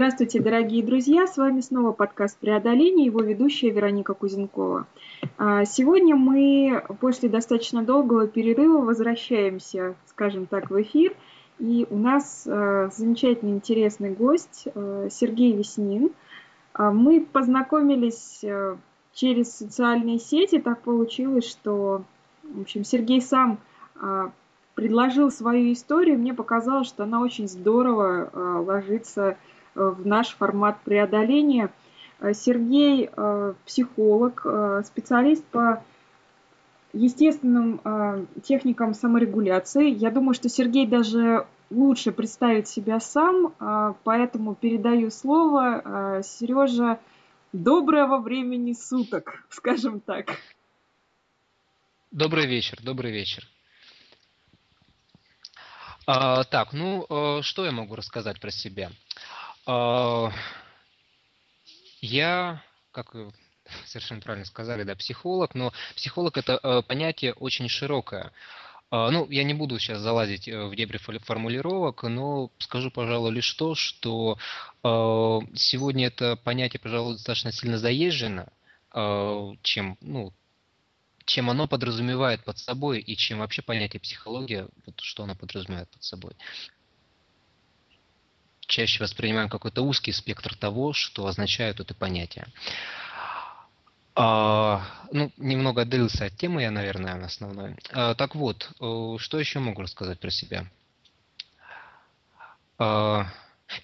Здравствуйте, дорогие друзья! С вами снова подкаст «Преодоление», его ведущая Вероника Кузенкова. А, сегодня мы после достаточно долгого перерыва возвращаемся, скажем так, в эфир. И у нас а, замечательный, интересный гость а, Сергей Веснин. Мы познакомились через социальные сети. Так получилось, что в общем, Сергей сам предложил свою историю. Мне показалось, что она очень здорово ложится в наш формат преодоления. Э, Сергей э, психолог, специалист по естественным техникам саморегуляции. Я думаю, что Сергей даже лучше представит себя сам, поэтому передаю слово. Сережа, доброго времени суток, скажем так. Добрый вечер, добрый вечер. А, так, ну, что я могу рассказать про себя? А, я, как совершенно правильно сказали, да, психолог, но психолог это э, понятие очень широкое. А, ну, я не буду сейчас залазить э, в дебри формулировок, но скажу, пожалуй, лишь то, что а, сегодня это понятие, пожалуй, достаточно сильно заезжено, чем, ну, чем оно подразумевает под собой и чем вообще понятие психология, вот что оно подразумевает под собой чаще воспринимаем какой-то узкий спектр того, что означают это понятие. А, ну, немного отдалился от темы я, наверное, основной. А, так вот, э, что еще могу рассказать про себя? А,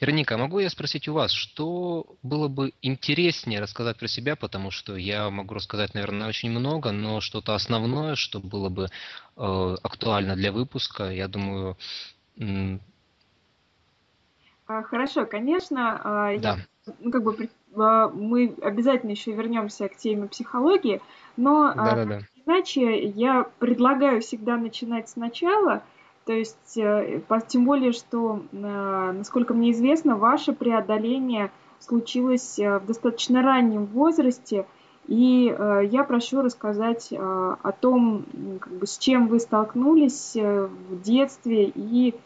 Вероника, могу я спросить у вас, что было бы интереснее рассказать про себя, потому что я могу рассказать, наверное, очень много, но что-то основное, что было бы э, актуально для выпуска, я думаю, а, хорошо, конечно, а, да. я, ну, как бы а, мы обязательно еще вернемся к теме психологии, но да, да, да. иначе я предлагаю всегда начинать сначала, то есть э, тем более, что, насколько мне известно, ваше преодоление случилось э, в достаточно раннем возрасте, и э, я прошу рассказать о том, как бы, с чем вы столкнулись в детстве и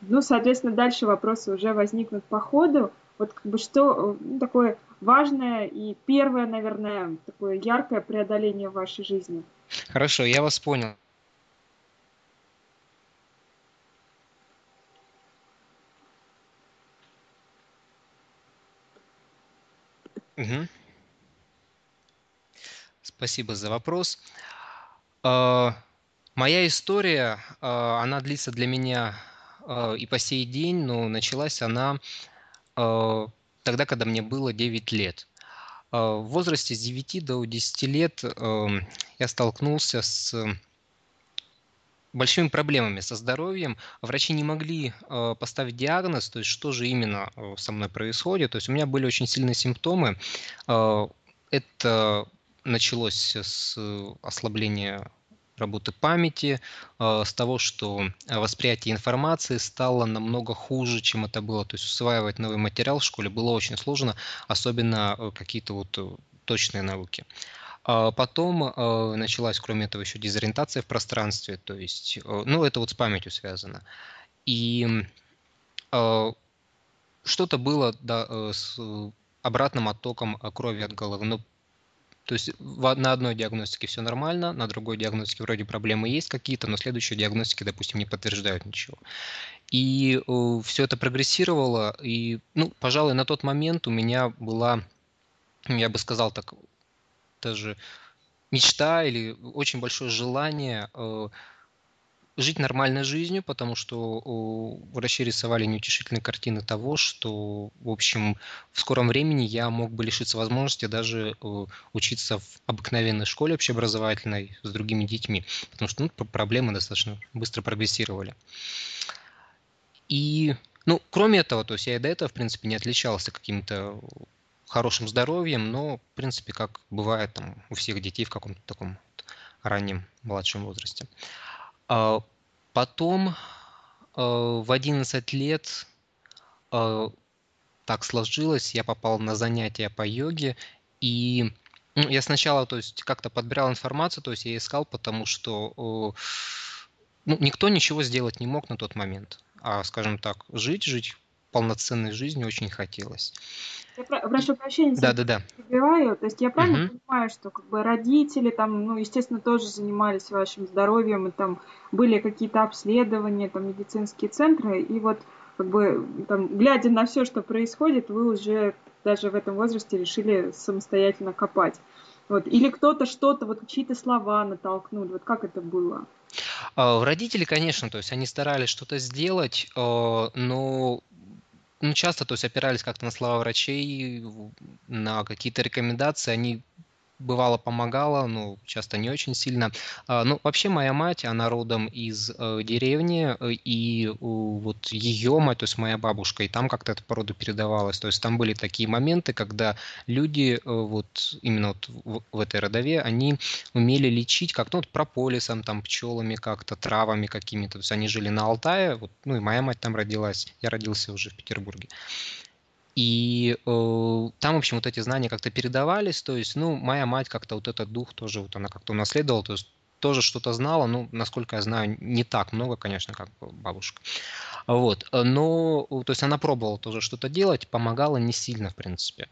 ну, соответственно, дальше вопросы уже возникнут по ходу. Вот как бы что ну, такое важное и первое, наверное, такое яркое преодоление в вашей жизни? Хорошо, я вас понял. Угу. Спасибо за вопрос. А, моя история, а, она длится для меня и по сей день, но началась она а, тогда, когда мне было 9 лет. А, в возрасте с 9 до 10 лет я столкнулся с большими проблемами со здоровьем. Врачи не могли поставить диагноз, то есть что же именно со мной происходит. То есть у меня были очень сильные симптомы. Это началось с ослабления работы памяти, э, с того, что э, восприятие информации стало намного хуже, чем это было. То есть усваивать новый материал в школе было очень сложно, особенно э, какие-то вот точные науки. А потом началась, кроме этого, еще дезориентация в пространстве, то есть, ну, это вот с памятью связано. И что-то было да, с обратным оттоком крови от головы. Но то есть на одной диагностике все нормально, на другой диагностике вроде проблемы есть какие-то, но следующие диагностики, допустим, не подтверждают ничего. И э, все это прогрессировало, и, ну, пожалуй, на тот момент у меня была, я бы сказал так, даже мечта или очень большое желание э, жить нормальной жизнью, потому что врачи рисовали неутешительные картины того, что, в общем, в скором времени я мог бы лишиться возможности даже учиться в обыкновенной школе общеобразовательной с другими детьми, потому что ну, проблемы достаточно быстро прогрессировали. И, ну, кроме этого, то есть я и до этого, в принципе, не отличался каким-то хорошим здоровьем, но, в принципе, как бывает там у всех детей в каком-то таком раннем младшем возрасте. Потом э, в 11 лет э, так сложилось, я попал на занятия по йоге, и ну, я сначала, то есть, как-то подбирал информацию, то есть я искал, потому что ну, никто ничего сделать не мог на тот момент. А, скажем так, жить, жить полноценной жизни очень хотелось. Я прошу прощения, да, да, да. перебиваю. То есть я правильно угу. понимаю, что как бы родители там, ну, естественно, тоже занимались вашим здоровьем, и там были какие-то обследования, там медицинские центры, и вот как бы там, глядя на все, что происходит, вы уже даже в этом возрасте решили самостоятельно копать. Вот. Или кто-то что-то, вот чьи-то слова натолкнул. Вот как это было? А, родители, конечно, то есть они старались что-то сделать, а, но ну, часто, то есть опирались как-то на слова врачей, на какие-то рекомендации, они бывало помогала, но часто не очень сильно. А, ну, вообще моя мать, она родом из э, деревни, э, и вот ее мать, то есть моя бабушка, и там как-то это породу передавалось. То есть там были такие моменты, когда люди э, вот именно вот в, этой родове, они умели лечить как ну, вот прополисом, там, пчелами как-то, травами какими-то. То есть они жили на Алтае, вот, ну и моя мать там родилась, я родился уже в Петербурге. И э, там, в общем, вот эти знания как-то передавались, то есть, ну, моя мать как-то вот этот дух тоже, вот она как-то унаследовала, то есть тоже что-то знала, ну, насколько я знаю, не так много, конечно, как бабушка. Вот, но, то есть она пробовала тоже что-то делать, помогала не сильно, в принципе.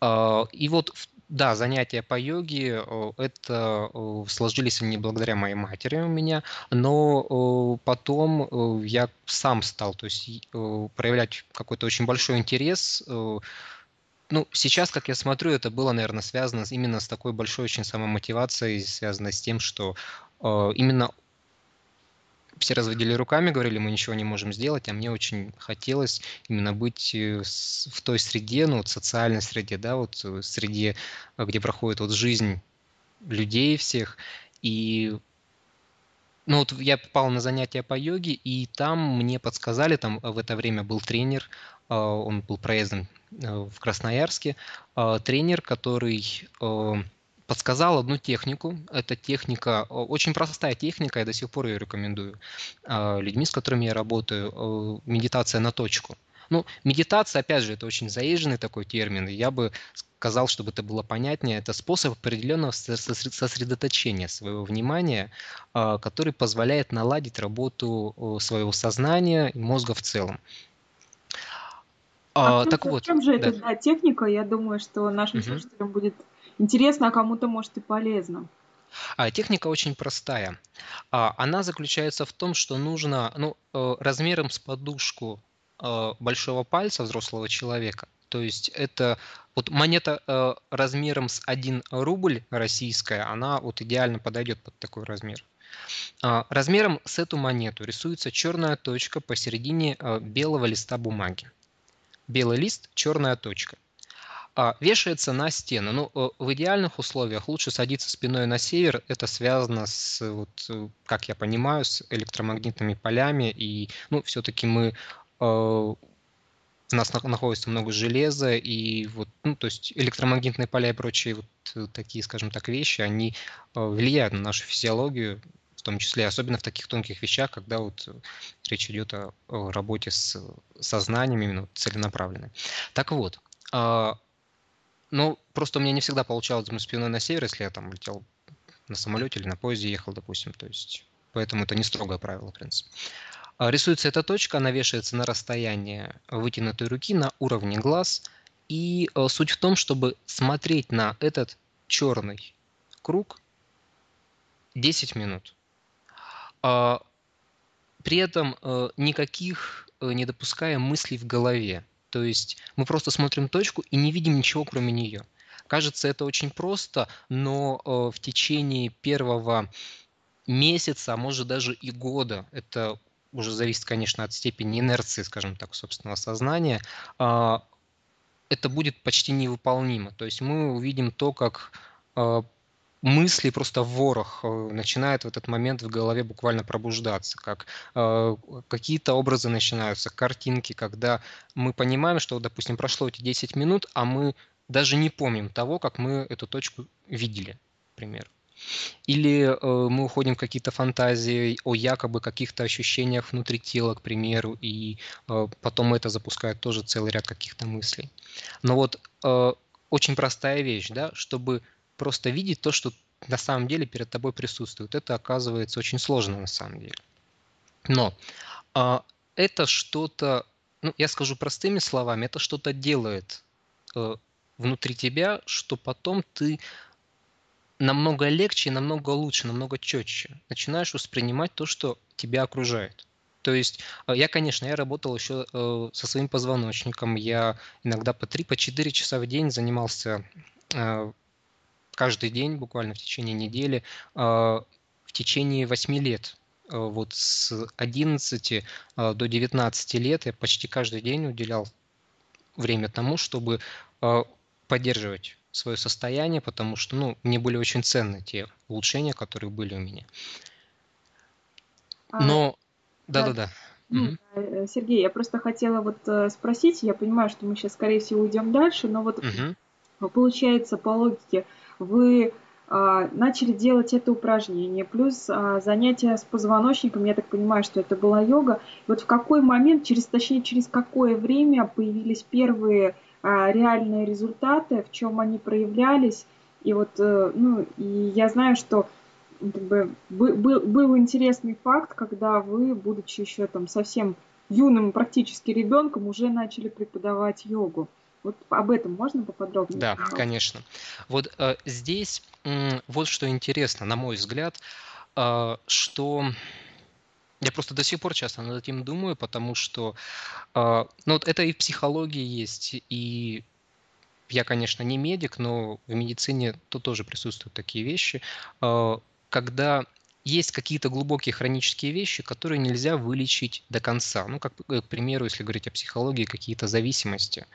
Э, и вот да, занятия по йоге, это сложились они благодаря моей матери у меня, но потом я сам стал то есть, проявлять какой-то очень большой интерес. Ну, сейчас, как я смотрю, это было, наверное, связано именно с такой большой очень самомотивацией, связано с тем, что именно все разводили руками, говорили, мы ничего не можем сделать, а мне очень хотелось именно быть э, в той среде, ну, вот социальной среде, да, вот э, среде, э, где проходит вот жизнь людей всех. И ну вот я попал на занятия по йоге, и там мне подсказали, там в это время был тренер, он был проездом в Красноярске, тренер, который подсказал одну технику. Эта техника, очень простая техника, я до сих пор ее рекомендую а, людьми, с которыми я работаю. Медитация на точку. Ну, медитация, опять же, это очень заезженный такой термин. Я бы сказал, чтобы это было понятнее, это способ определенного сосредоточения своего внимания, а, который позволяет наладить работу своего сознания и мозга в целом. А, а так вот. В чем же да. эта да, техника? Я думаю, что нашим угу. слушателям будет интересно, а кому-то может и полезно. А, техника очень простая. А, она заключается в том, что нужно ну, э, размером с подушку э, большого пальца взрослого человека, то есть это вот монета э, размером с 1 рубль российская, она вот идеально подойдет под такой размер. А, размером с эту монету рисуется черная точка посередине белого листа бумаги. Белый лист, черная точка. А, вешается на стену. Ну, э, в идеальных условиях лучше садиться спиной на север. Это связано с, вот, э, как я понимаю, с электромагнитными полями. И, ну, все-таки мы э, у нас находится много железа, и вот, ну, то есть электромагнитные поля и прочие вот такие, скажем так, вещи, они влияют на нашу физиологию, в том числе, особенно в таких тонких вещах, когда вот речь идет о, о работе с сознанием именно целенаправленной. Так вот, а, ну, просто у меня не всегда получалось мы спиной на север, если я там летел на самолете или на поезде ехал, допустим. То есть, поэтому это не строгое правило, в принципе. А, рисуется эта точка, она вешается на расстоянии вытянутой руки на уровне глаз. И э, суть в том, чтобы смотреть на этот черный круг 10 минут. А, при этом никаких не допуская мыслей в голове. То есть мы просто смотрим точку и не видим ничего, кроме нее. Кажется, это очень просто, но э, в течение первого месяца, а может даже и года, это уже зависит, конечно, от степени инерции, скажем так, собственного сознания, а, это будет почти невыполнимо. То есть мы увидим то, как э, мысли просто ворох э, начинает в этот момент в голове буквально пробуждаться, как э, какие-то образы начинаются, картинки, когда мы понимаем, что, допустим, прошло эти 10 минут, а мы даже не помним того, как мы эту точку видели, например. Или э, мы уходим в какие-то фантазии о якобы каких-то ощущениях внутри тела, к примеру, и э, потом это запускает тоже целый ряд каких-то мыслей. Но вот э, очень простая вещь, да, чтобы просто видеть то, что на самом деле перед тобой присутствует. Это оказывается очень сложно на самом деле. Но а, это что-то ну, я скажу простыми словами, это что-то делает э, внутри тебя, что потом ты намного легче, намного лучше, намного четче начинаешь воспринимать то, что тебя окружает. То есть э, я, конечно, я работал еще э, со своим позвоночником. Я иногда по 3-4 по часа в день занимался э, каждый день, буквально в течение недели, в течение 8 лет. Вот с 11 до 19 лет я почти каждый день уделял время тому, чтобы поддерживать свое состояние, потому что ну, мне были очень ценны те улучшения, которые были у меня. А, Но да-да-да. Ну, угу. Сергей, я просто хотела вот э, спросить, я понимаю, что мы сейчас, скорее всего, уйдем дальше, но вот угу. получается, по логике, вы а, начали делать это упражнение, плюс а, занятия с позвоночником, я так понимаю, что это была йога. Вот в какой момент, через, точнее, через какое время появились первые а, реальные результаты, в чем они проявлялись. И вот, э, ну, и я знаю, что как бы, был, был интересный факт, когда вы, будучи еще там совсем юным практически ребенком, уже начали преподавать йогу. Вот об этом можно поподробнее? Да, сказать? конечно. Вот э, здесь э, вот что интересно, на мой взгляд, э, что я просто до сих пор часто над этим думаю, потому что э, ну, вот это и в психологии есть, и я, конечно, не медик, но в медицине то тоже присутствуют такие вещи, э, когда есть какие-то глубокие хронические вещи, которые нельзя вылечить до конца. Ну, как, к примеру, если говорить о психологии, какие-то зависимости.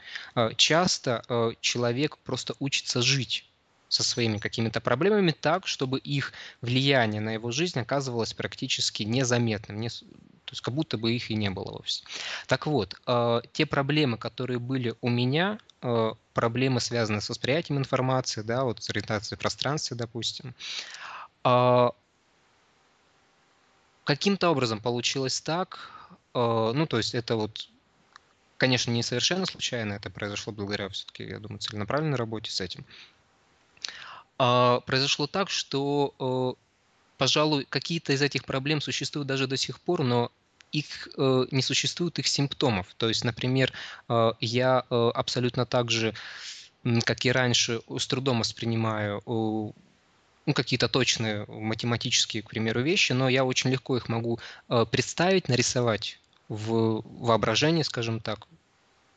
Часто человек просто учится жить со своими какими-то проблемами так, чтобы их влияние на его жизнь оказывалось практически незаметным, не, то есть как будто бы их и не было вовсе. Так вот, э, те проблемы, которые были у меня, э, проблемы, связанные с восприятием информации, да, вот с ориентацией в пространстве, допустим, э, каким-то образом получилось так, э, ну, то есть это вот Конечно, не совершенно случайно, это произошло благодаря все-таки, я думаю, целенаправленной работе с этим. А, произошло так, что, э, пожалуй, какие-то из этих проблем существуют даже до сих пор, но их э, не существует их симптомов. То есть, например, я абсолютно так же, как и раньше, с трудом воспринимаю ну, какие-то точные математические, к примеру, вещи, но я очень легко их могу представить, нарисовать в воображении, скажем так,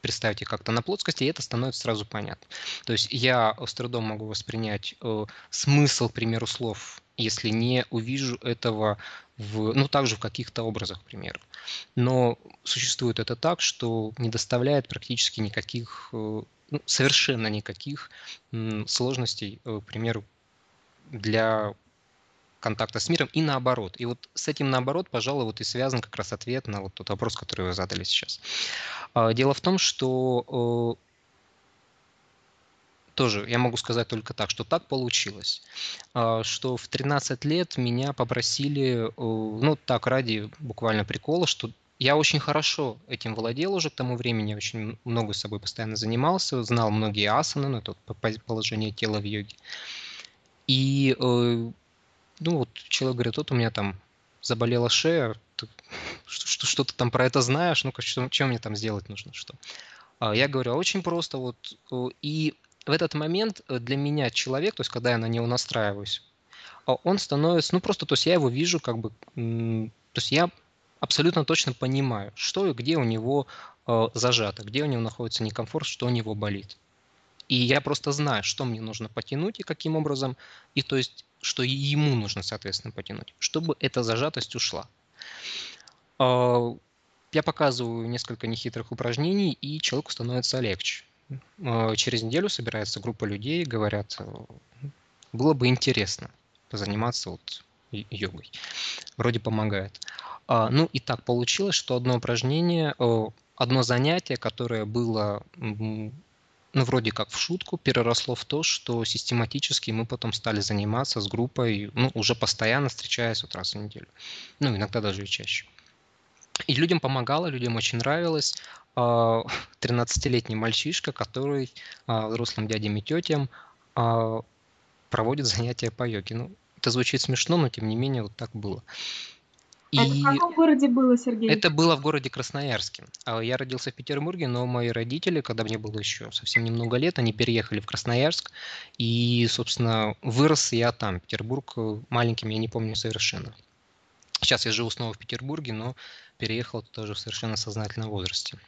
представить их как-то на плоскости, и это становится сразу понятно. То есть я с трудом могу воспринять э, смысл, к примеру, слов, если не увижу этого в, ну, также в каких-то образах, к примеру. Но существует это так, что не доставляет практически никаких, э, ну, совершенно никаких м, сложностей, э, к примеру, для контакта с миром и наоборот. И вот с этим наоборот, пожалуй, вот и связан как раз ответ на вот тот вопрос, который вы задали сейчас. А, дело в том, что тоже я могу сказать только так, что так получилось, а, что в 13 лет меня попросили, ну так ради буквально прикола, что я очень хорошо этим владел уже к тому времени, очень много с собой постоянно занимался, знал многие асаны, ну, это положение тела в йоге. И э, ну, вот человек говорит, вот у меня там заболела шея, что-то там про это знаешь, ну-ка, что, мне там сделать нужно, что? А я говорю, а очень просто, вот, и в этот момент э, для меня человек, то есть когда я на него настраиваюсь, а он становится, ну просто, то есть я его вижу как бы, то есть я абсолютно точно понимаю, что и где у него э, зажато, где у него находится некомфорт, что у него болит. И я просто знаю, что мне нужно потянуть и каким образом, и то есть что ему нужно, соответственно, потянуть, чтобы эта зажатость ушла. А, я показываю несколько нехитрых упражнений, и человеку становится легче. А, через неделю собирается группа людей, говорят, было бы интересно позаниматься вот йогой. Вроде помогает. А, ну и так получилось, что одно упражнение, одно занятие, которое было ну, вроде как в шутку, переросло в то, что систематически мы потом стали заниматься с группой, ну, уже постоянно встречаясь вот раз в неделю. Ну, иногда даже и чаще. И людям помогало, людям очень нравилось. 13-летний а, мальчишка, который а, взрослым дядям и тетям а, проводит занятия по йоге. Ну, это звучит смешно, но тем не менее вот так было. Это в И каком городе было, Сергей? это было в городе Красноярске. А Я родился в Петербурге, но мои родители, когда мне было еще совсем немного лет, они переехали в Красноярск. И, собственно, вырос я там. Петербург э, маленьким я не помню совершенно. Сейчас я живу снова в Петербурге, но переехал тоже в совершенно сознательном возрасте.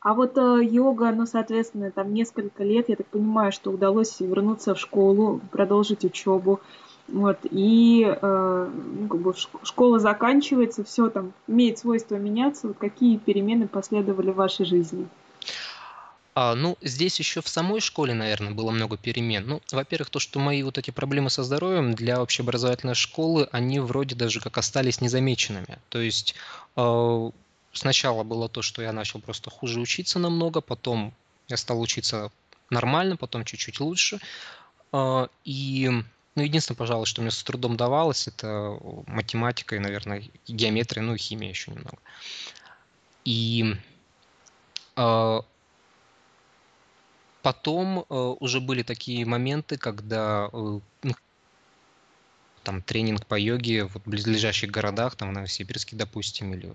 А вот э, йога, ну, соответственно, там несколько лет, я так понимаю, что удалось вернуться в школу, продолжить учебу. Вот, и э, ну, как бы шк- школа заканчивается, все там имеет свойство меняться. Вот какие перемены последовали в вашей жизни? А, ну, здесь еще в самой школе, наверное, было много перемен. Ну, во-первых, то, что мои вот эти проблемы со здоровьем для общеобразовательной школы, они вроде даже как остались незамеченными. То есть э, сначала было то, что я начал просто хуже учиться намного, потом я стал учиться нормально, потом чуть-чуть лучше. А, И, ну, единственное, пожалуй, что мне с трудом давалось, это математика и, наверное, геометрия, ну и химия еще немного. И а, потом э, уже были такие моменты, когда э, ну, там тренинг по йоге в близлежащих городах, там в Новосибирске, допустим, или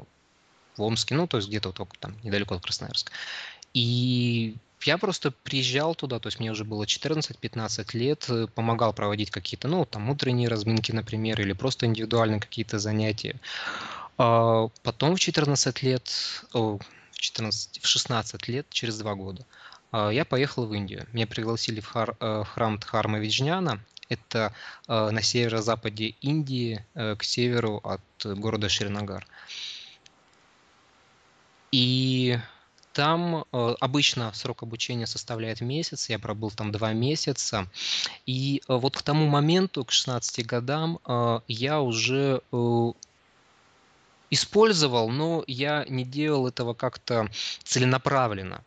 в Омске, ну, то есть где-то вот только там недалеко от Красноярска. И я просто приезжал туда, то есть мне уже было 14-15 лет, э, помогал проводить какие-то, ну, там, утренние разминки, например, или просто индивидуальные какие-то занятия. А Потом в 14 лет, о, в 14, в 16 лет, через два года, а, я поехал в Индию. Меня пригласили в, хар- э, в храм Дхарма Виджняна. Это э, на северо-западе Индии, к северу от города Шринагар. Там э, обычно срок обучения составляет месяц, я пробыл там два месяца. И э, вот к тому моменту, к 16 годам, э, я уже использовал, но я не делал этого как-то целенаправленно,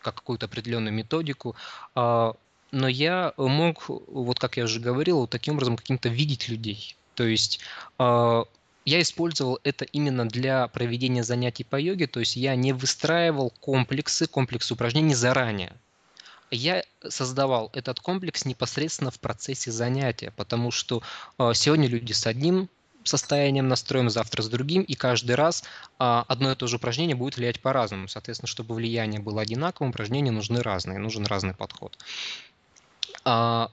как какую-то определенную методику. А, Но я мог, вот как я уже говорил, вот таким образом каким-то видеть людей. То есть а, я использовал это именно для проведения занятий по йоге, то есть я не выстраивал комплексы, комплекс упражнений заранее. Я создавал этот комплекс непосредственно в процессе занятия, потому что а, сегодня люди с одним состоянием настроем, завтра с другим, и каждый раз а, одно и то же упражнение будет влиять по-разному. Соответственно, чтобы влияние было одинаковым, упражнения нужны разные, нужен разный подход. А,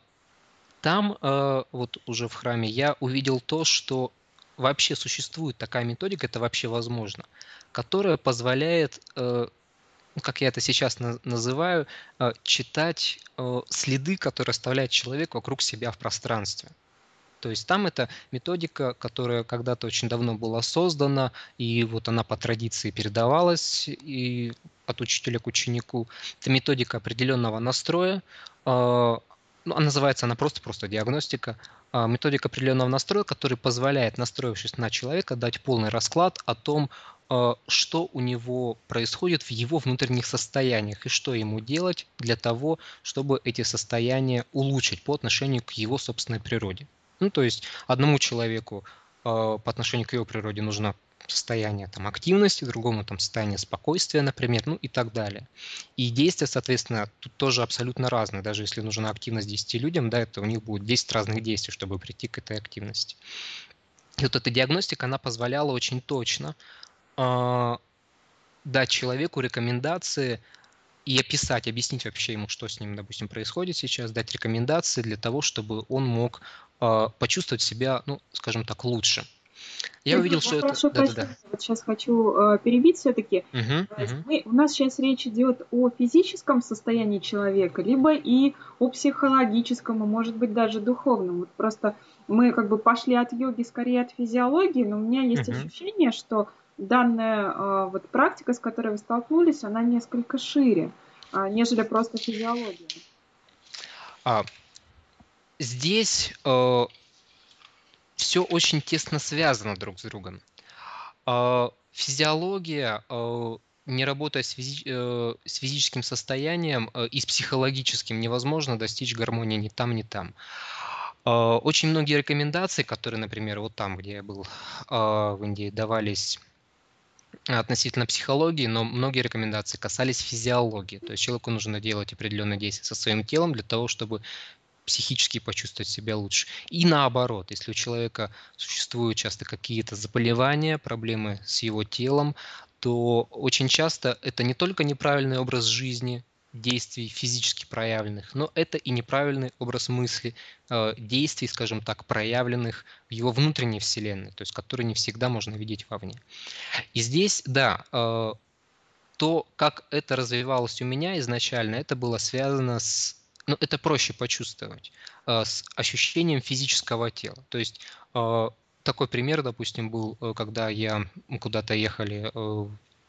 Там, э, вот уже в храме, я увидел то, что вообще существует такая методика, это вообще возможно, которая позволяет, э, ну, как я это сейчас на- называю, э, читать э, следы, которые оставляет человек вокруг себя в пространстве. То есть там это методика, которая когда-то очень давно была создана, и вот она по традиции передавалась и от учителя к ученику. Это методика определенного настроя. ну, она называется она просто-просто диагностика. А, Методика определенного настроя, который позволяет, настроившись на человека, дать полный расклад о том, а, что у него происходит в его внутренних состояниях и что ему делать для того, чтобы эти состояния улучшить по отношению к его собственной природе. Ну, то есть одному человеку э, по отношению к его природе нужно состояние там, активности, другому там состояние спокойствия, например, ну и так далее. И действия, соответственно, тут тоже абсолютно разные. Даже если нужна активность 10 людям, да, это у них будет 10 разных действий, чтобы прийти к этой активности. И вот эта диагностика, она позволяла очень точно э, дать человеку рекомендации и описать, объяснить вообще ему, что с ним, допустим, происходит сейчас, дать рекомендации для того, чтобы он мог э, почувствовать себя, ну, скажем так, лучше. Я увидел, что это... прошу Да-да-да. прощения, вот сейчас хочу э, перебить все-таки. То есть мгм. мы- у нас сейчас речь идет о физическом состоянии человека, либо и о психологическом, и, может быть, даже духовном. Вот просто мы как бы пошли от йоги скорее от физиологии, но у меня есть Мгм. ощущение, что данная э, вот практика, с которой вы столкнулись, она несколько шире, а, нежели просто физиология. А, здесь все очень тесно связано друг с другом. А, физиология, а, не работая с, э, физическим состоянием э, и с психологическим, невозможно достичь гармонии ни там, ни там. А, Очень многие рекомендации, которые, например, вот там, где я был в Индии, давались относительно психологии, но многие рекомендации касались физиологии. То есть человеку нужно делать определенные действия со своим телом для того, чтобы психически почувствовать себя лучше. И наоборот, если у человека существуют часто какие-то заболевания, проблемы с его телом, то очень часто это не только неправильный образ жизни, действий физически проявленных, но это и неправильный образ мысли, э, действий, скажем так, проявленных в его внутренней вселенной, то есть которые не всегда можно видеть вовне. И здесь, да, э, то, как это развивалось у меня изначально, это было связано с ну, это проще почувствовать, э, с ощущением физического тела. То есть такой пример, допустим, был, когда я куда-то ехали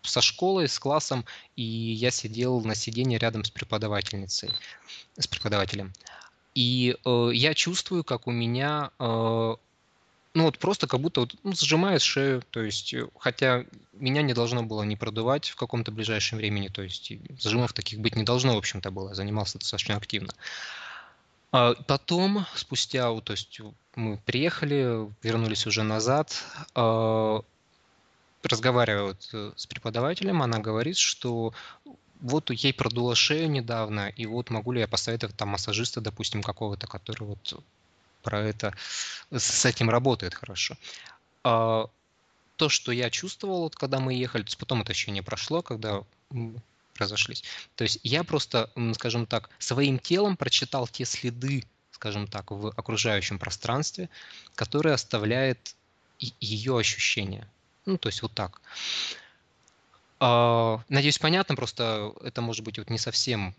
со школой, с классом, и я сидел на сиденье рядом с преподавательницей, с преподавателем. И э, я чувствую, как у меня, э, ну вот просто как будто вот, ну, сжимает шею, то есть, э, хотя меня не должно было не продувать в каком-то ближайшем времени, то есть зажимов таких быть не должно, в общем-то, было, я занимался достаточно активно. А потом, спустя, то есть мы приехали, вернулись уже назад, э, разговариваю э, с преподавателем, она говорит, что вот ей продуло шею недавно, и вот могу ли я посоветовать там массажиста, допустим, какого-то, который вот про это, с этим работает хорошо. А, то, что я чувствовал, вот, когда мы ехали, то есть потом это еще не прошло, когда разошлись. То есть я просто, скажем так, своим телом прочитал те следы, скажем так, в окружающем пространстве, которые оставляет ее ощущение. Ну, то есть вот так. А, надеюсь, понятно, просто это может быть вот не совсем,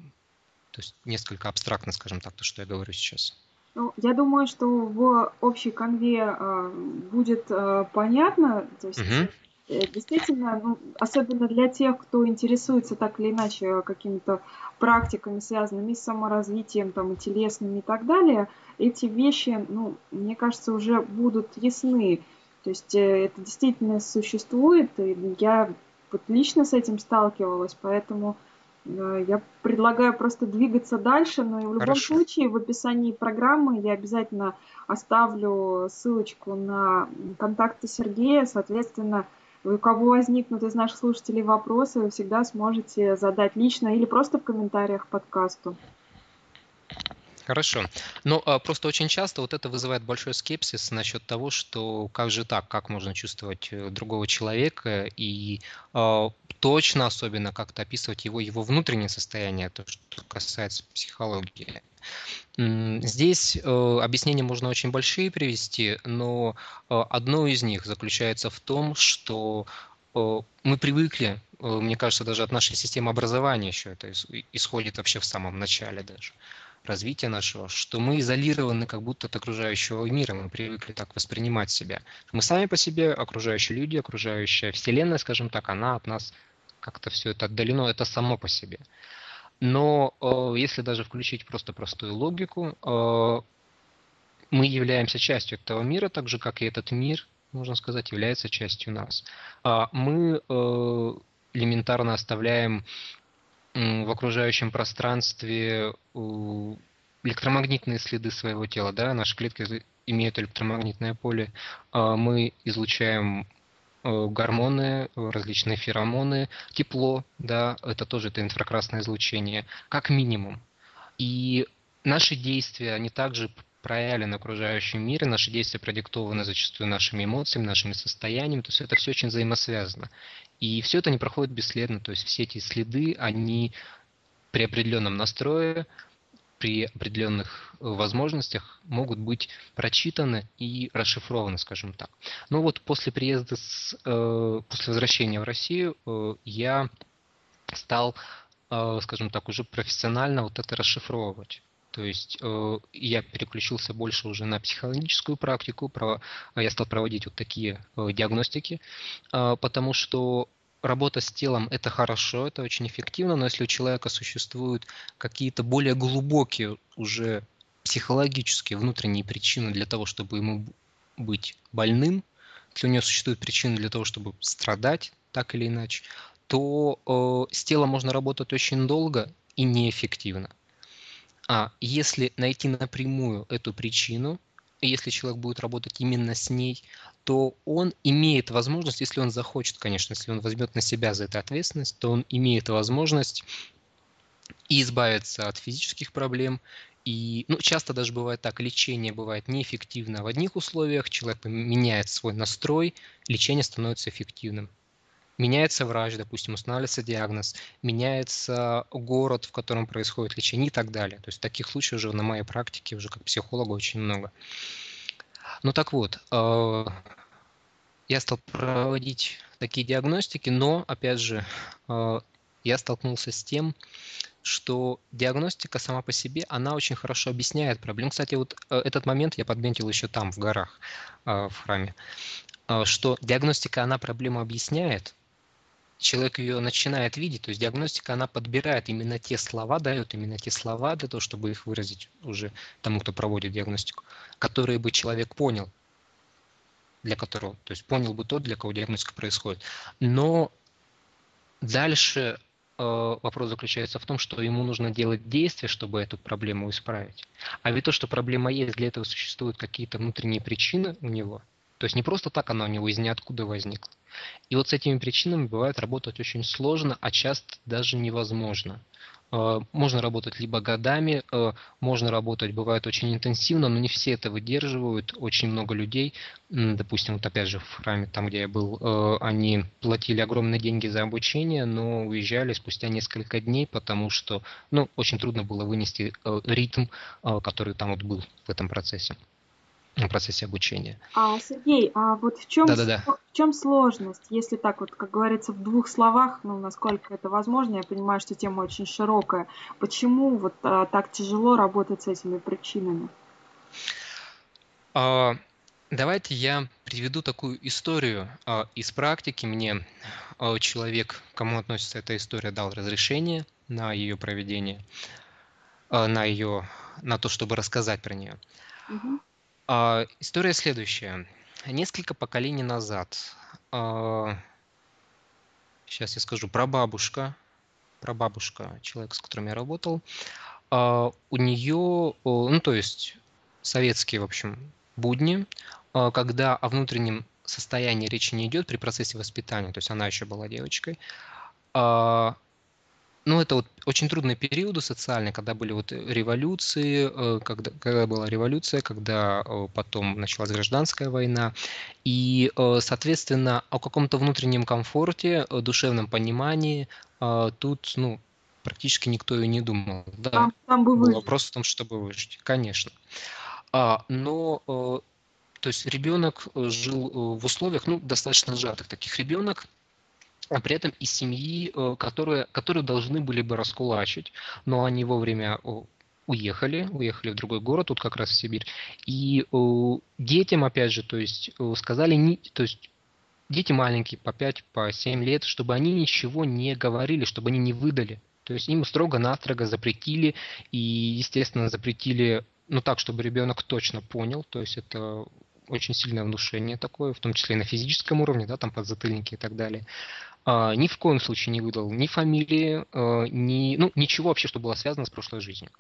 то есть несколько абстрактно, скажем так, то, что я говорю сейчас. Ну, я думаю, что в общей конве э, будет э, понятно. То есть, угу. э, действительно, ну, особенно для тех, кто интересуется так или иначе какими-то практиками, связанными с саморазвитием, там, и телесными и так далее, эти вещи, ну, мне кажется, уже будут ясны. То есть э, это действительно существует, и я вот лично с этим сталкивалась, поэтому э, я предлагаю просто двигаться дальше, но и в любом Хорошо. случае в описании программы я обязательно оставлю ссылочку на контакты Сергея, соответственно, у кого возникнут из наших слушателей вопросы, вы всегда сможете задать лично или просто в комментариях к подкасту. Хорошо. Но а, просто очень часто вот это вызывает большой скепсис насчет того, что как же так, как можно чувствовать э, другого человека и а, точно особенно как-то описывать его, его внутреннее состояние, то, что касается психологии. Здесь э, объяснения можно очень большие привести, но э, одно из них заключается в том, что э, мы привыкли, э, мне кажется, даже от нашей системы образования еще это исходит вообще в самом начале даже развития нашего, что мы изолированы как будто от окружающего мира, мы привыкли так воспринимать себя. Мы сами по себе, окружающие люди, окружающая вселенная, скажем так, она от нас как-то все это отдалено, это само по себе. Но э, если даже включить просто простую логику, э, мы являемся частью этого мира, так же, как и этот мир, можно сказать, является частью нас. А мы э, элементарно оставляем в окружающем пространстве электромагнитные следы своего тела, да, наши клетки имеют электромагнитное поле, а мы излучаем э, гормоны, различные феромоны, тепло, да, это тоже это инфракрасное излучение, как минимум. И наши действия, они также проявлены окружающем мире, наши действия продиктованы зачастую нашими эмоциями, нашими состояниями, то есть это все очень взаимосвязано. И все это не проходит бесследно, то есть все эти следы, они при определенном настрое, при определенных э, возможностях могут быть прочитаны и расшифрованы, скажем так. Но вот после приезда, с, э, после возвращения в Россию э, я стал, э, скажем так, уже профессионально вот это расшифровывать. То есть э, я переключился больше уже на психологическую практику, про, я стал проводить вот такие э, диагностики, э, потому что работа с телом это хорошо, это очень эффективно, но если у человека существуют какие-то более глубокие уже психологические внутренние причины для того, чтобы ему быть больным, если у него существуют причины для того, чтобы страдать так или иначе, то э, с телом можно работать очень долго и неэффективно. А если найти напрямую эту причину, если человек будет работать именно с ней, то он имеет возможность, если он захочет, конечно, если он возьмет на себя за это ответственность, то он имеет возможность и избавиться от физических проблем, И ну, часто даже бывает так, лечение бывает неэффективно в одних условиях, человек меняет свой настрой, лечение становится эффективным. Меняется врач, допустим, устанавливается диагноз, меняется город, в котором происходит лечение и так далее. То есть таких случаев уже на моей практике, уже как психолога, очень много. Ну так вот, э, я стал проводить такие диагностики, но, опять же, э, я столкнулся с тем, что диагностика сама по себе, она очень хорошо объясняет проблему. Кстати, вот э, этот момент я подметил еще там, в горах, в храме, что диагностика, она проблему объясняет, человек ее начинает видеть, то есть диагностика, она подбирает именно те слова, дает именно те слова для того, чтобы их выразить уже тому, кто проводит диагностику, которые бы человек понял, для которого, то есть понял бы тот, для кого диагностика происходит. Но дальше э, вопрос заключается в том, что ему нужно делать действия, чтобы эту проблему исправить. А ведь то, что проблема есть, для этого существуют какие-то внутренние причины у него. То есть не просто так она у него из ниоткуда возникла. И вот с этими причинами бывает работать очень сложно, а часто даже невозможно. Э, можно работать либо годами, э, можно работать, бывает очень интенсивно, но не все это выдерживают. Очень много людей, допустим, вот опять же в храме, там, где я был, э, они платили огромные деньги за обучение, но уезжали спустя несколько дней, потому что, ну, очень трудно было вынести ритм, который там вот был в этом процессе в процессе обучения. А, Сергей, а вот в чем, в чем сложность, если так вот, как говорится, в двух словах, ну, насколько это возможно, я понимаю, что тема очень широкая, почему вот а, так тяжело работать с этими причинами? А, давайте я приведу такую историю а, из практики. Мне а, человек, кому относится эта история, дал разрешение на ее проведение, а, на ее, на то, чтобы рассказать про нее. Угу. А, история следующая. Несколько поколений назад, а, сейчас я скажу, прабабушка, прабабушка, человек, с которым я работал, а, у нее, ну то есть советские, в общем, будни, а, когда о внутреннем состоянии речи не идет при процессе воспитания, то есть она еще была девочкой, а, ну, это вот очень трудные периоды социальные, когда были вот революции, э, когда, когда была революция, когда э, потом началась гражданская война. И, э, соответственно, о каком-то внутреннем комфорте, душевном понимании тут, ну, практически никто и не думал. Да, там, там бы был вопрос в том, чтобы выжить, конечно. А, но то есть ребенок жил в условиях, ну, достаточно сжатых таких. Ребенок а при этом из семьи, э, которые, которые должны были бы раскулачить, но они вовремя уехали, уехали в другой город, тут как раз в Сибирь. И э, детям, опять же, то есть э, сказали, то есть дети маленькие, по 5, по 7 лет, чтобы они ничего не говорили, чтобы они не выдали. То есть им строго-настрого запретили, и, естественно, запретили, ну так, чтобы ребенок точно понял, то есть это очень сильное внушение такое, в том числе и на физическом уровне, да, там подзатыльники и так далее. А, ни в коем случае не выдал ни фамилии, а, ни, ну, ничего вообще, что было связано с прошлой жизнью.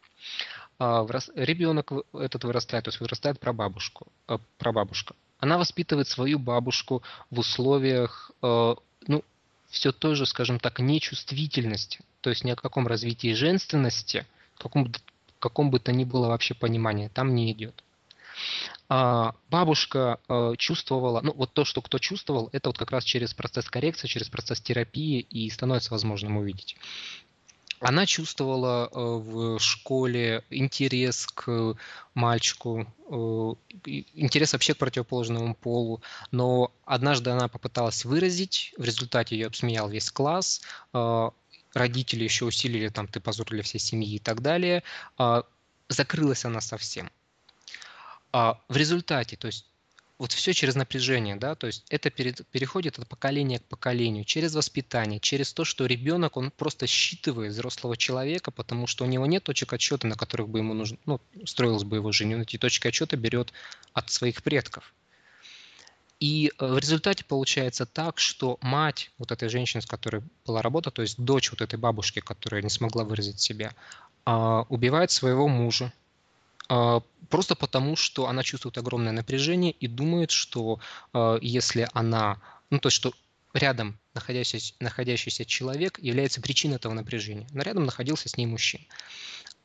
А, ребенок этот вырастает, то есть вырастает прабабушку, а, прабабушка. Она воспитывает свою бабушку в условиях, а, ну, все той же, скажем так, нечувствительности, то есть ни о каком развитии женственности, каком, каком бы то ни было вообще понимания, там не идет. А бабушка э, чувствовала, ну вот то, что кто чувствовал, это вот как раз через процесс коррекции, через процесс терапии и становится возможным увидеть. Она чувствовала э, в школе интерес к мальчику, э, интерес вообще к противоположному полу, но однажды она попыталась выразить, в результате ее обсмеял весь класс, родители еще усилили, там, ты позор для всей семьи и так далее. Закрылась она совсем. А в результате, то есть вот все через напряжение, да, то есть это перед, переходит от поколения к поколению, через воспитание, через то, что ребенок, он просто считывает взрослого человека, потому что у него нет точек отчета, на которых бы ему нужно, ну, строилась бы его жизнь, он эти точки отчета берет от своих предков. И э, в результате получается так, что мать вот этой женщины, с которой была работа, то есть дочь вот этой бабушки, которая не смогла выразить себя, а, убивает своего мужа, просто потому, что она чувствует огромное напряжение и думает, что а, если она, ну то есть что рядом находящийся, находящийся человек является причиной этого напряжения. Но рядом находился с ней мужчина.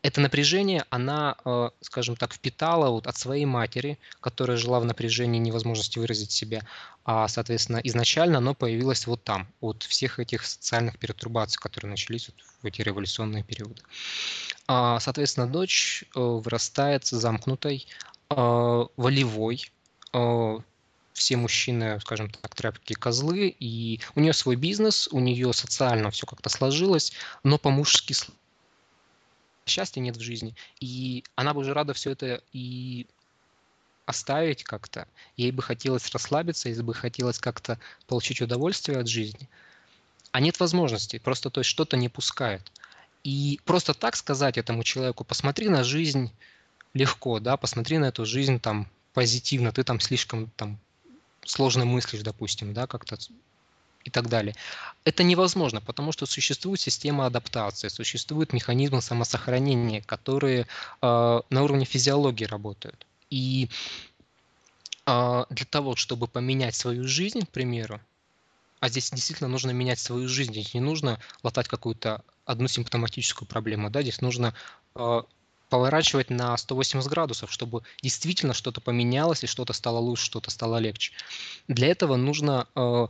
Это напряжение она, э, скажем так, впитала вот от своей матери, которая жила в напряжении невозможности выразить себя, а, соответственно, изначально оно появилось вот там, от всех этих социальных пертурбаций, которые начались вот в эти революционные периоды. А, соответственно, дочь э, вырастает замкнутой, э, волевой, все мужчины, скажем так, тряпки козлы, и у нее свой бизнес, у нее социально все как-то сложилось, но по-мужски счастья нет в жизни. И она бы уже рада все это и оставить как-то. Ей бы хотелось расслабиться, ей бы хотелось как-то получить удовольствие от жизни. А нет возможности, просто то есть что-то не пускает. И просто так сказать этому человеку, посмотри на жизнь легко, да, посмотри на эту жизнь там позитивно, ты там слишком там сложно мыслишь, допустим, да, как-то и так далее. Это невозможно, потому что существует система адаптации, существуют механизмы самосохранения, которые э, на уровне физиологии работают. И э, для того, чтобы поменять свою жизнь, к примеру, а здесь действительно нужно менять свою жизнь, здесь не нужно латать какую-то одну симптоматическую проблему, да, здесь нужно э, поворачивать на 180 градусов, чтобы действительно что-то поменялось и что-то стало лучше, что-то стало легче. Для этого нужно э,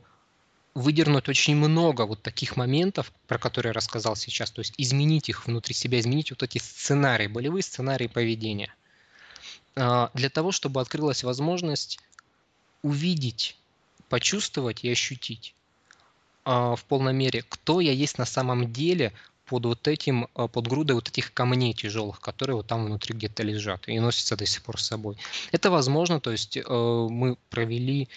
выдернуть очень много вот таких моментов, про которые я рассказал сейчас, то есть изменить их внутри себя, изменить вот эти сценарии, болевые сценарии поведения, а, для того, чтобы открылась возможность увидеть, почувствовать и ощутить а, в полной мере, кто я есть на самом деле под вот этим, а, под грудой вот этих камней тяжелых, которые вот там внутри где-то лежат и носятся до сих пор с собой. Это возможно, то есть мы провели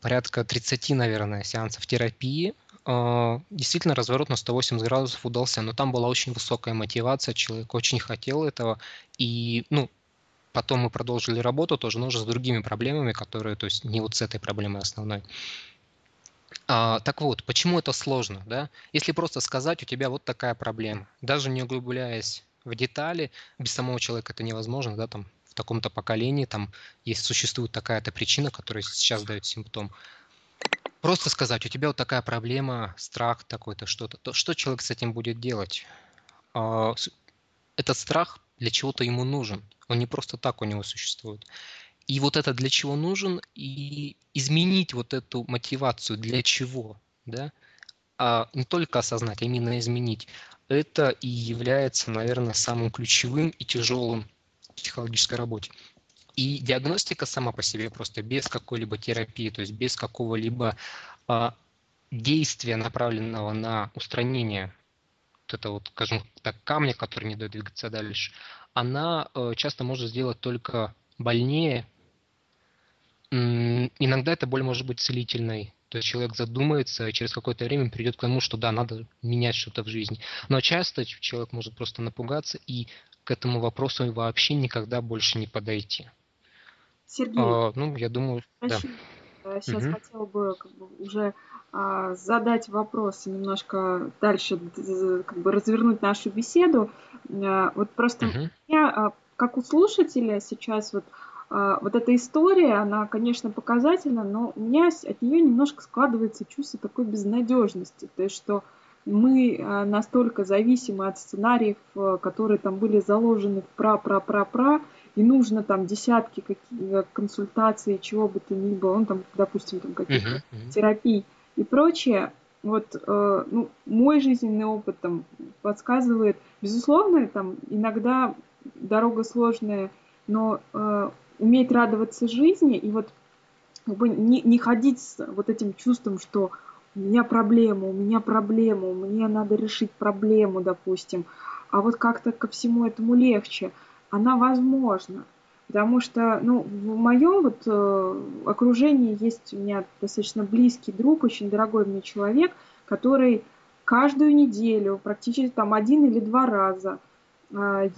порядка 30, наверное, сеансов терапии. А, действительно, разворот на 180 градусов удался, но там была очень высокая мотивация, человек очень хотел этого, и, ну, потом мы продолжили работу тоже, но уже с другими проблемами, которые, то есть не вот с этой проблемой основной. А, так вот, почему это сложно, да? Если просто сказать, у тебя вот такая проблема, даже не углубляясь в детали, без самого человека это невозможно, да, там таком-то поколении, там есть, существует такая-то причина, которая сейчас дает симптом. Просто сказать, у тебя вот такая проблема, страх такой-то, что-то, то что человек с этим будет делать? А, этот страх для чего-то ему нужен. Он не просто так у него существует. И вот это для чего нужен, и изменить вот эту мотивацию для чего, да, а не только осознать, а именно изменить, это и является, наверное, самым ключевым и тяжелым психологической работе. И диагностика сама по себе просто без какой-либо терапии, то есть без какого-либо а, действия, направленного на устранение вот этого, вот, скажем так, камня, который не дает двигаться дальше, она э, часто может сделать только больнее. Иногда эта боль может быть целительной, то есть человек задумается, и через какое-то время придет к тому, что да, надо менять что-то в жизни. Но часто человек может просто напугаться и к этому вопросу вообще никогда больше не подойти. Сергей, а, ну, я думаю, спасибо. да. Сейчас угу. хотела бы как бы, уже а, задать вопрос немножко дальше, как бы развернуть нашу беседу. А, вот просто угу. я, а, как у слушателя сейчас вот а, вот эта история, она, конечно, показательна, но у меня от нее немножко складывается чувство такой безнадежности, то есть что мы а, настолько зависимы от сценариев, э, которые там были заложены в пра-пра-пра-пра, и нужно там десятки каких консультаций, чего бы то ни было, ну там, допустим, там каких-то uh-huh, uh-huh. терапий и прочее. Вот, э, ну, мой жизненный опыт там подсказывает, безусловно, там иногда дорога сложная, но э, уметь радоваться жизни и вот как бы не, не ходить с вот этим чувством, что у меня проблема, у меня проблема, мне надо решить проблему, допустим, а вот как-то ко всему этому легче, она возможна. Потому что, ну, в моем вот э, окружении есть у меня достаточно близкий друг, очень дорогой мне человек, который каждую неделю, практически там один или два раза э,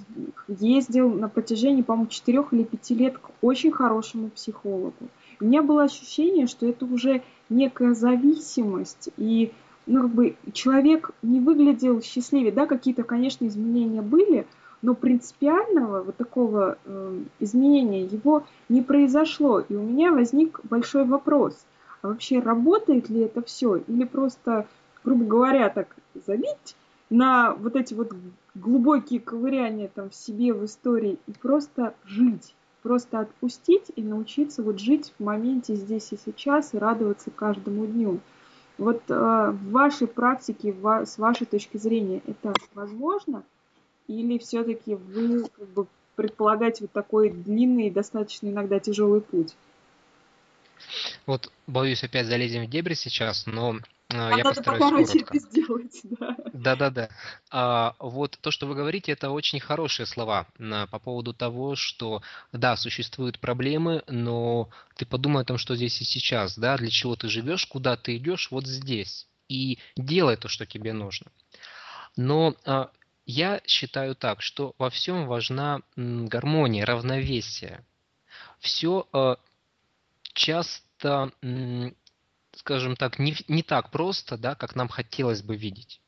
ездил на протяжении, по-моему, четырех или пяти лет к очень хорошему психологу. У меня было ощущение, что это уже некая зависимость, и ну, как бы человек не выглядел счастливее. Да, какие-то, конечно, изменения были, но принципиального вот такого э, изменения его не произошло. И у меня возник большой вопрос. А вообще работает ли это все? Или просто, грубо говоря, так забить на вот эти вот глубокие ковыряния там в себе, в истории, и просто жить, просто отпустить и научиться вот жить в моменте здесь и сейчас и радоваться каждому дню. Вот э, в вашей практике, в, с вашей точки зрения, это возможно? Или все-таки вы как бы предполагаете вот такой длинный и достаточно иногда тяжелый путь? Вот, боюсь, опять залезем в дебри сейчас, но а я постараюсь коротко. это сделать, да. Да-да-да. А, вот то, что вы говорите, это очень хорошие слова на, по поводу того, что, да, существуют проблемы, но ты подумай о том, что здесь и сейчас, да, для чего ты живешь, куда ты идешь, вот здесь. И делай то, что тебе нужно. Но а, я считаю так, что во всем важна м, гармония, равновесие. Все а, часто скажем так, не, не так просто, да, как нам хотелось бы видеть.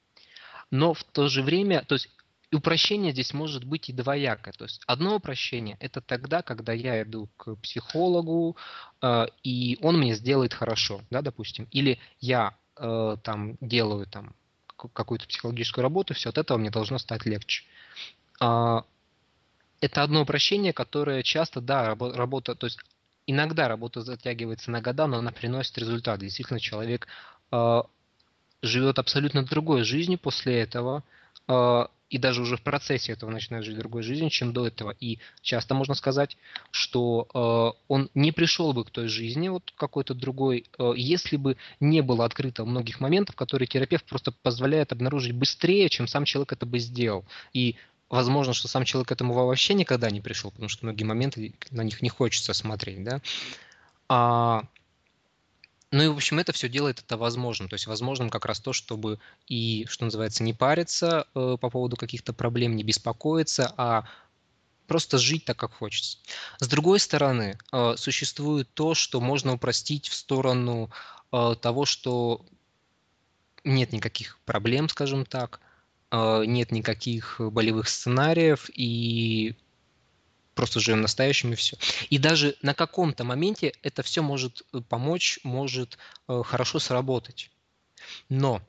Но в то же время, то есть упрощение здесь может быть и двоякое. То есть одно упрощение – это тогда, когда я иду к психологу, э, и он мне сделает хорошо, да, допустим. Или я э, там делаю там какую-то психологическую работу, все от этого мне должно стать легче. Э, это одно упрощение, которое часто, да, работа, то есть иногда работа затягивается на года, но она приносит результат. Действительно, человек э, живет абсолютно другой жизнью после этого, э, и даже уже в процессе этого начинает жить другой жизнью, чем до этого. И часто можно сказать, что э, он не пришел бы к той жизни, вот какой-то другой, э, если бы не было открыто многих моментов, которые терапевт просто позволяет обнаружить быстрее, чем сам человек это бы сделал. И возможно, что сам человек к этому вообще никогда не пришел, потому что многие моменты на них не хочется смотреть, да. А, ну и, в общем, это все делает это возможным. То есть возможным как раз то, чтобы и, что называется, не париться э, по поводу каких-то проблем, не беспокоиться, а просто жить так, как хочется. С другой стороны, э, существует то, что можно упростить в сторону э, того, что нет никаких проблем, скажем так, нет никаких болевых сценариев, и просто живем настоящим и все. И даже на каком-то моменте это все может э, помочь, может э, хорошо сработать. Но,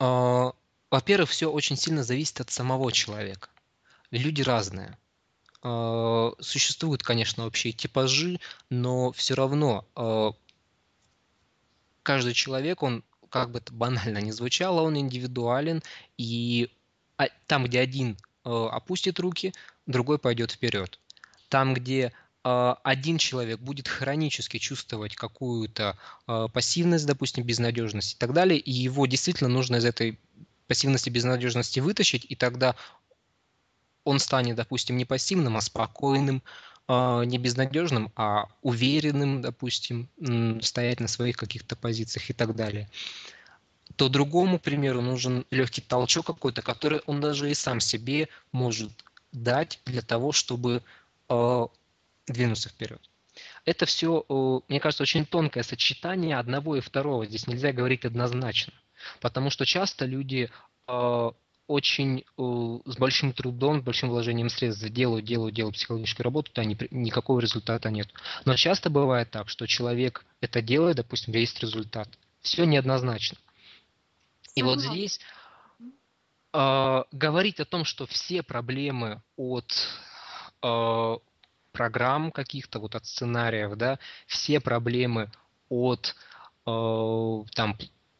э, во-первых, все очень сильно зависит от самого человека. Люди разные. Э, существуют, конечно, общие типажи, но все равно каждый человек, он как бы это банально не звучало, он индивидуален, и а, там, где один э, опустит руки, другой пойдет вперед. Там, где э, один человек будет хронически чувствовать какую-то э, пассивность, допустим, безнадежность и так далее, и его действительно нужно из этой пассивности, безнадежности вытащить, и тогда он станет, допустим, не пассивным, а спокойным, не безнадежным, а уверенным, допустим, стоять на своих каких-то позициях и так далее то другому, примеру, нужен легкий толчок какой-то, который он даже и сам себе может дать для того, чтобы э, двинуться вперед. Это все, э, мне кажется, очень тонкое сочетание одного и второго. Здесь нельзя говорить однозначно, потому что часто люди э, очень э, с большим трудом, с большим вложением средств делают, делают, делают психологическую работу, то они, никакого результата нет. Но часто бывает так, что человек это делает, допустим, есть результат. Все неоднозначно. И вот здесь э, говорить о том, что все проблемы от э, программ каких-то, вот от сценариев, да, все проблемы от э, там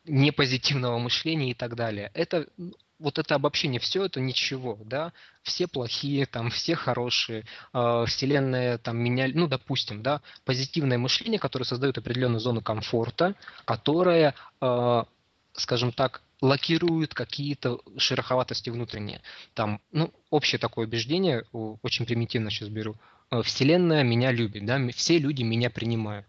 непозитивного мышления и так далее, это вот это обобщение, все это ничего, да, все плохие, там, все хорошие, э, вселенная там меня, ну, допустим, да, позитивное мышление, которое создает определенную зону комфорта, которая, э, скажем так, лакируют какие-то шероховатости внутренние. Там, ну, общее такое убеждение, очень примитивно сейчас беру, э, Вселенная меня любит, да, все люди меня принимают.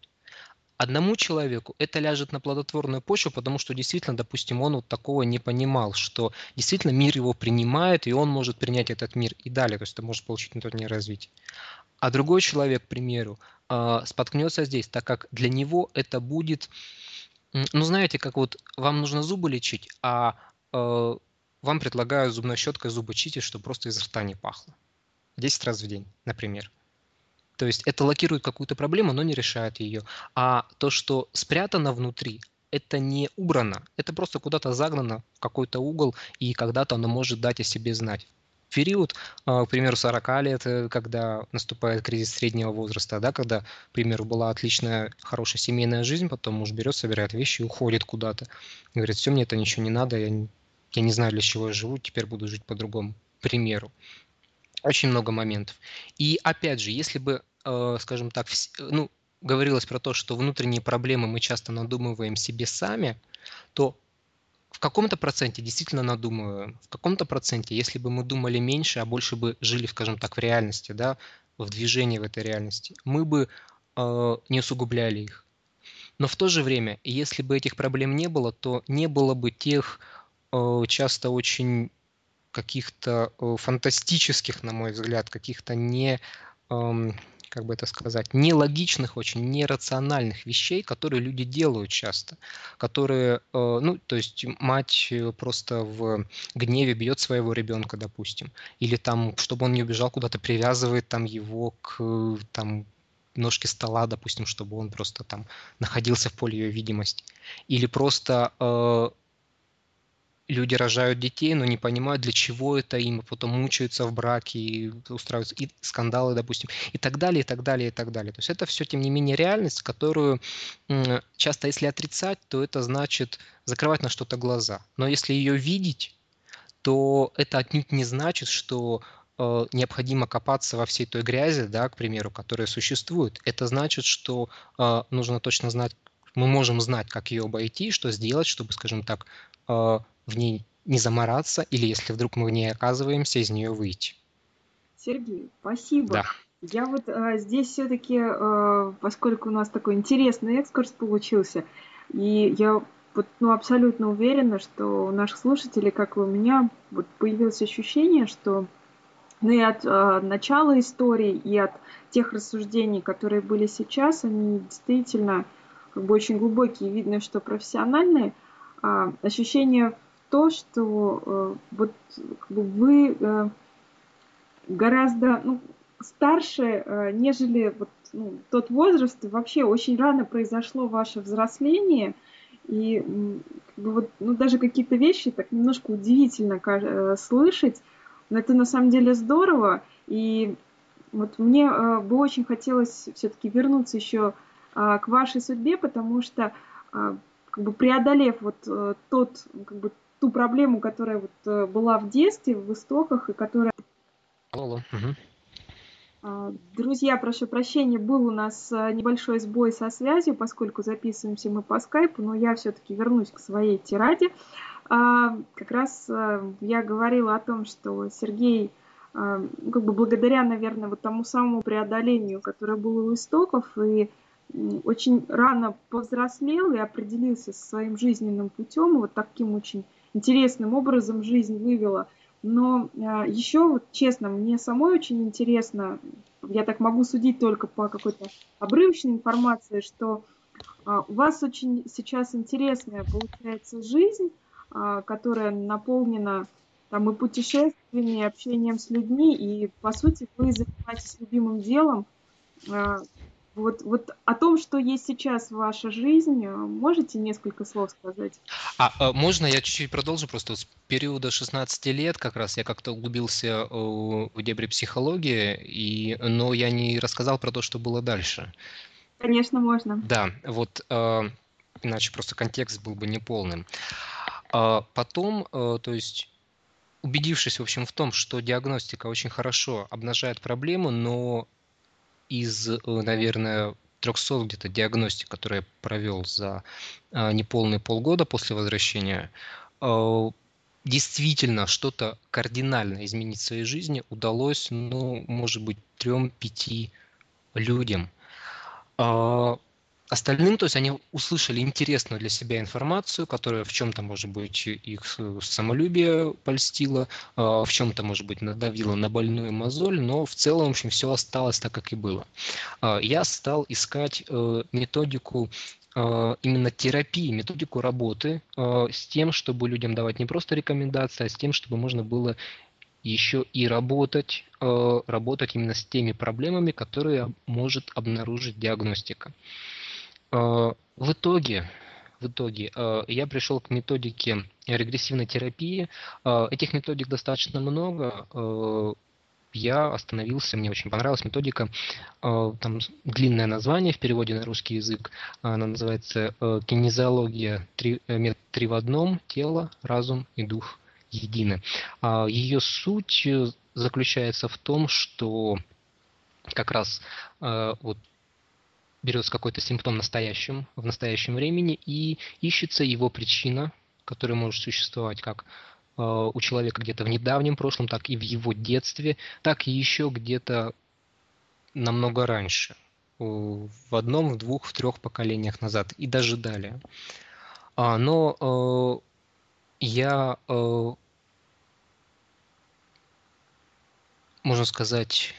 Одному человеку это ляжет на плодотворную почву, потому что действительно, допустим, он вот такого не понимал, что действительно мир его принимает, и он может принять этот мир и далее, то есть это может получить мир развитие. А другой человек, к примеру, э, споткнется здесь, так как для него это будет ну, знаете, как вот вам нужно зубы лечить, а э, вам предлагают зубной щеткой зубы чистить, чтобы просто из рта не пахло. 10 раз в день, например. То есть это локирует какую-то проблему, но не решает ее. А то, что спрятано внутри, это не убрано, это просто куда-то загнано в какой-то угол, и когда-то оно может дать о себе знать период, а, к примеру, 40 лет, э, когда наступает кризис среднего возраста, да, когда, к примеру, была отличная, хорошая семейная жизнь, потом муж берет, собирает вещи и уходит куда-то. Говорит, все, мне это ничего не надо, я, я не знаю, для чего я живу, теперь буду жить по-другому. К примеру. Очень много моментов. И опять же, если бы, э, скажем так, ну, говорилось про то, что внутренние проблемы мы часто надумываем себе сами, то в каком-то проценте действительно надумываем, в каком-то проценте, если бы мы думали меньше, а больше бы жили, скажем так, в реальности, да, в движении в этой реальности, мы бы э, не усугубляли их. Но в то же время, если бы этих проблем не было, то не было бы тех э, часто очень каких-то э, фантастических, на мой взгляд, каких-то не э, как бы это сказать, нелогичных, очень нерациональных вещей, которые люди делают часто, которые, э, ну, то есть мать э, просто в гневе бьет своего ребенка, допустим, или там, чтобы он не убежал куда-то, привязывает там его к там ножке стола, допустим, чтобы он просто там находился в поле ее видимости. Или просто люди рожают детей, но не понимают, для чего это им, и потом мучаются в браке, и устраиваются и скандалы, допустим, и так далее, и так далее, и так далее. То есть это все, тем не менее, реальность, которую часто, если отрицать, то это значит закрывать на что-то глаза. Но если ее видеть, то это отнюдь не значит, что э, необходимо копаться во всей той грязи, да, к примеру, которая существует. Это значит, что э, нужно точно знать, мы можем знать, как ее обойти, что сделать, чтобы, скажем так, э, в ней не замораться, или если вдруг мы в ней оказываемся, из нее выйти. Сергей, спасибо. Да. Я вот а, здесь все-таки, а, поскольку у нас такой интересный экскурс получился, и я вот, ну, абсолютно уверена, что у наших слушателей, как и у меня, вот появилось ощущение, что ну и от а, начала истории, и от тех рассуждений, которые были сейчас, они действительно как бы очень глубокие, видно, что профессиональные. А, ощущение то, что э, вот вы э, гораздо ну, старше, э, нежели вот, ну, тот возраст, вообще очень рано произошло ваше взросление, и как бы вот, ну, даже какие-то вещи так немножко удивительно слышать, но это на самом деле здорово, и вот мне бы очень хотелось все-таки вернуться еще к вашей судьбе, потому что как бы преодолев вот тот как бы ту проблему, которая вот э, была в детстве, в истоках, и которая... Алло. Угу. Друзья, прошу прощения, был у нас э, небольшой сбой со связью, поскольку записываемся мы по скайпу, но я все-таки вернусь к своей тираде. А, как раз э, я говорила о том, что Сергей, как бы благодаря, наверное, вот тому самому преодолению, которое было у истоков, и очень рано повзрослел и определился со своим жизненным путем, вот таким очень интересным образом жизнь вывела. Но а, еще, вот честно, мне самой очень интересно, я так могу судить только по какой-то обрывочной информации, что а, у вас очень сейчас интересная получается жизнь, а, которая наполнена там и путешествиями, и общением с людьми, и по сути вы занимаетесь любимым делом, вот, вот о том, что есть сейчас ваша жизнь, можете несколько слов сказать? А, а можно я чуть-чуть продолжу? Просто с периода 16 лет как раз я как-то углубился э, в дебри психологии, и, но я не рассказал про то, что было дальше. Конечно, можно. Да, вот э, иначе просто контекст был бы неполным. А потом, э, то есть убедившись, в общем, в том, что диагностика очень хорошо обнажает проблему, но из, э, наверное, 300 где-то диагностик, которые я провел за а, неполные полгода после возвращения, а, действительно что-то кардинально изменить в своей жизни удалось, ну, может быть, трем-пяти людям. А, Остальным, то есть они услышали интересную для себя информацию, которая в чем-то, может быть, их самолюбие польстила, а, в чем-то, может быть, надавила на больную мозоль, но в целом, в общем, все осталось так, как и было. А, я стал искать э, методику а, именно терапии, методику работы с тем, чтобы людям давать не просто рекомендации, а с тем, чтобы можно было еще и работать, работать именно с теми проблемами, которые может обнаружить диагностика. А, в итоге, в итоге э, я пришел к методике регрессивной терапии. Э, этих методик достаточно много. Э, я остановился, мне очень понравилась методика, там длинное название в переводе на русский язык, она называется кинезиология 3, метод 3 в одном, тело, разум и дух едины. Ее суть заключается в том, что как раз вот берется какой-то симптом настоящим, в настоящем времени и ищется его причина, которая может существовать как э, у человека где-то в недавнем прошлом, так и в его детстве, так и еще где-то намного раньше, в одном, в двух, в трех поколениях назад и даже далее. А, но э, я, э, можно сказать,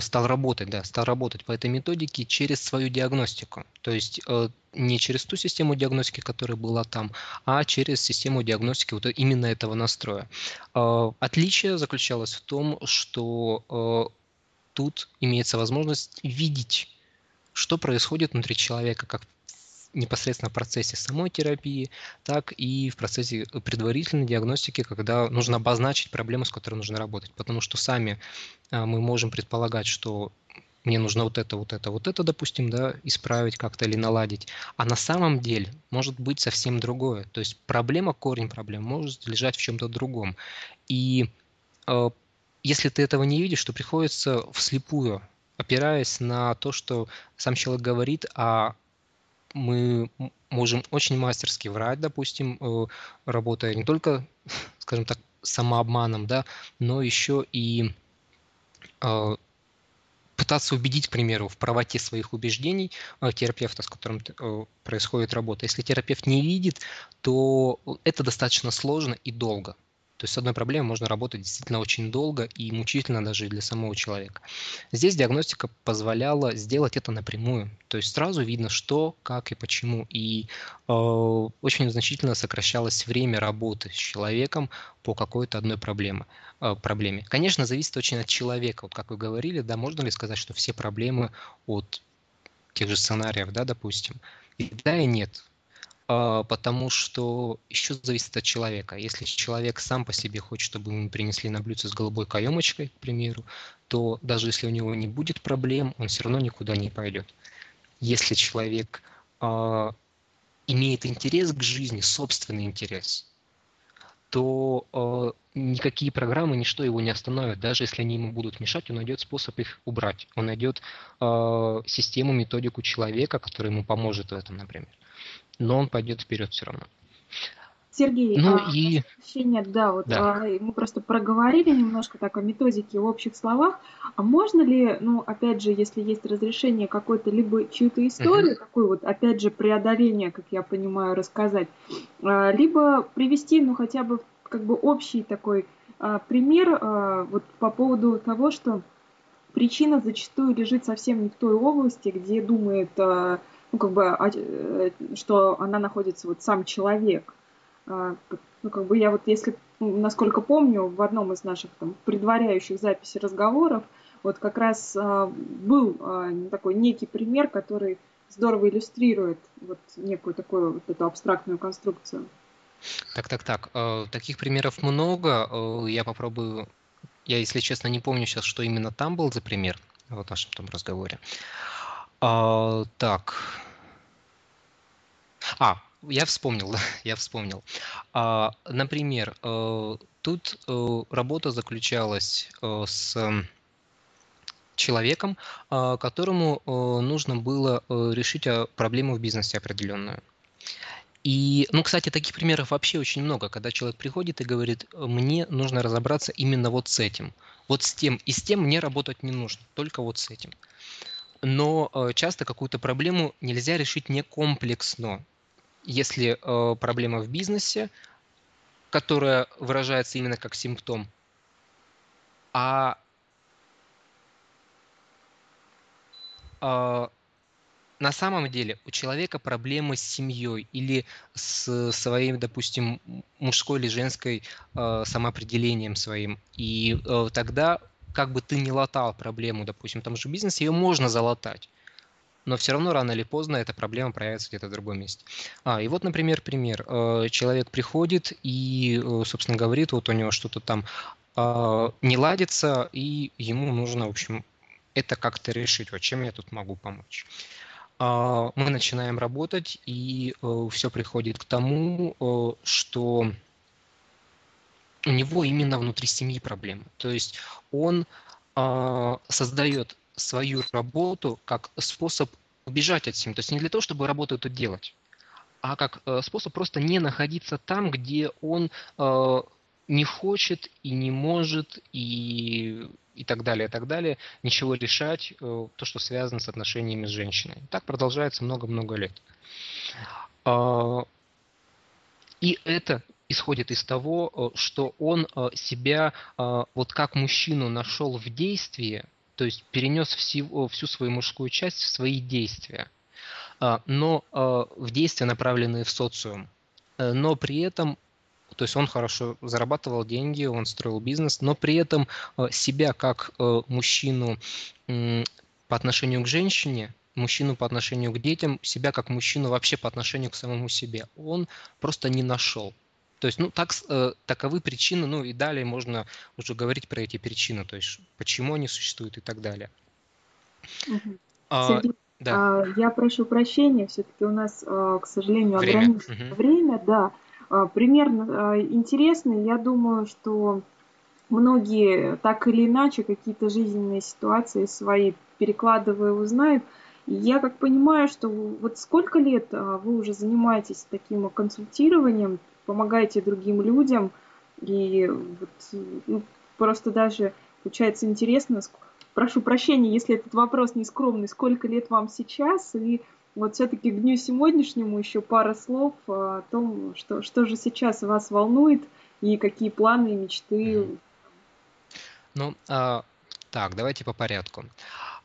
стал работать, да, стал работать по этой методике через свою диагностику. То есть э, не через ту систему диагностики, которая была там, а через систему диагностики вот именно этого настроя. Э, отличие заключалось в том, что тут имеется возможность видеть, что происходит внутри человека, как непосредственно в процессе самой терапии, так и в процессе предварительной диагностики, когда нужно обозначить проблему, с которой нужно работать. Потому что сами а, мы можем предполагать, что мне нужно вот это, вот это, вот это, допустим, да, исправить как-то или наладить. А на самом деле может быть совсем другое. То есть проблема, корень проблем может лежать в чем-то другом. И э, если ты этого не видишь, то приходится вслепую, опираясь на то, что сам человек говорит, а мы можем очень мастерски врать, допустим, э, работая не только, скажем так, самообманом, да, но еще и э, пытаться убедить, к примеру, в правоте своих убеждений э, терапевта, с которым происходит работа. Если терапевт не видит, то это достаточно сложно и долго. То есть с одной проблемой можно работать действительно очень долго и мучительно даже для самого человека. Здесь диагностика позволяла сделать это напрямую. То есть сразу видно, что, как и почему. И э, очень значительно сокращалось время работы с человеком по какой-то одной проблеме. Э, проблеме. Конечно, зависит очень от человека. Вот как вы говорили, да, можно ли сказать, что все проблемы от тех же сценариев, да, допустим. И да, и нет. А, потому что еще зависит от человека. Если человек сам по себе хочет, чтобы ему принесли на блюдце с голубой каемочкой, к примеру, то даже если у него не будет проблем, он все равно никуда не пойдет. Если человек э, имеет интерес к жизни, собственный интерес, то э, никакие программы, ничто его не остановит. Даже если они ему будут мешать, он найдет способ их убрать. Он найдет э, систему, методику человека, которая ему поможет в этом, например но он пойдет вперед все равно. Сергей, ну а, и... нет, да, вот да. А, мы просто проговорили немножко так о методике в общих словах. А можно ли, ну, опять же, если есть разрешение какой-то либо чью-то историю, uh-huh. такой вот, опять же, преодоление, как я понимаю, рассказать, а, либо привести, ну, хотя бы как бы общий такой а, пример а, вот по поводу того, что причина зачастую лежит совсем не в той области, где думает а, ну, как бы, а, э, что она находится вот сам человек. А, ну, как бы я вот, если, насколько помню, в одном из наших там предваряющих записи разговоров, вот как раз а, был такой некий пример, который здорово иллюстрирует вот некую такую вот эту абстрактную конструкцию. Так, так, так. Э, таких примеров много. Э, я попробую. Я, если честно, не помню сейчас, что именно там был за пример в нашем том разговоре. А, так. А, я вспомнил, я вспомнил. А, например, э, тут э, работа заключалась э, с человеком, а, которому нужно было решить проблему в бизнесе определенную. И, ну, кстати, таких примеров вообще очень много, когда человек приходит и говорит, мне нужно разобраться именно вот с этим, вот с тем, и с тем мне работать не нужно, только вот с этим но э, часто какую-то проблему нельзя решить не комплексно. Если э, проблема в бизнесе, которая выражается именно как симптом, а, а на самом деле у человека проблемы с семьей или с своим, допустим, мужской или женской э, самоопределением своим. И э, тогда как бы ты ни латал проблему, допустим, в том же бизнесе, ее можно залатать. но все равно рано или поздно эта проблема проявится где-то в другом месте. А, и вот, например, пример. Э, человек приходит и, э, собственно, говорит, вот у него что-то там а, не ладится, и ему нужно, в общем, это как-то решить. Вот чем я тут могу помочь? А, мы начинаем работать, и э, все приходит к тому, что у него именно внутри семьи проблемы. То есть он создает свою работу как способ убежать от семьи. То есть не для того, чтобы работу эту делать, а как э, способ просто не находиться там, где он э, не хочет и не может и, и так далее, и так далее, ничего решать, э, то, что связано с отношениями с женщиной. Так продолжается много-много лет. Э, и это исходит из того, э, что он э, себя э, вот как мужчину нашел в действии, то есть перенес всю, всю свою мужскую часть в свои действия, но в действия, направленные в социум. Но при этом то есть он хорошо зарабатывал деньги, он строил бизнес, но при этом себя как мужчину по отношению к женщине, мужчину по отношению к детям, себя как мужчину вообще по отношению к самому себе, он просто не нашел. То есть, ну, так, э, таковы причины, ну, и далее можно уже говорить про эти причины, то есть, почему они существуют и так далее. Угу. А, Сергей, да. а, я прошу прощения, все-таки у нас, а, к сожалению, время. ограничено угу. время, да. А, примерно а, интересно, я думаю, что многие так или иначе какие-то жизненные ситуации свои перекладывая узнают. И я как понимаю, что вот сколько лет вы уже занимаетесь таким консультированием, помогаете другим людям. И вот, ну, просто даже получается интересно, прошу прощения, если этот вопрос не скромный, сколько лет вам сейчас, и вот все-таки к дню сегодняшнему еще пара слов о том, что, что же сейчас вас волнует и какие планы и мечты. Ну, а, так, давайте по порядку.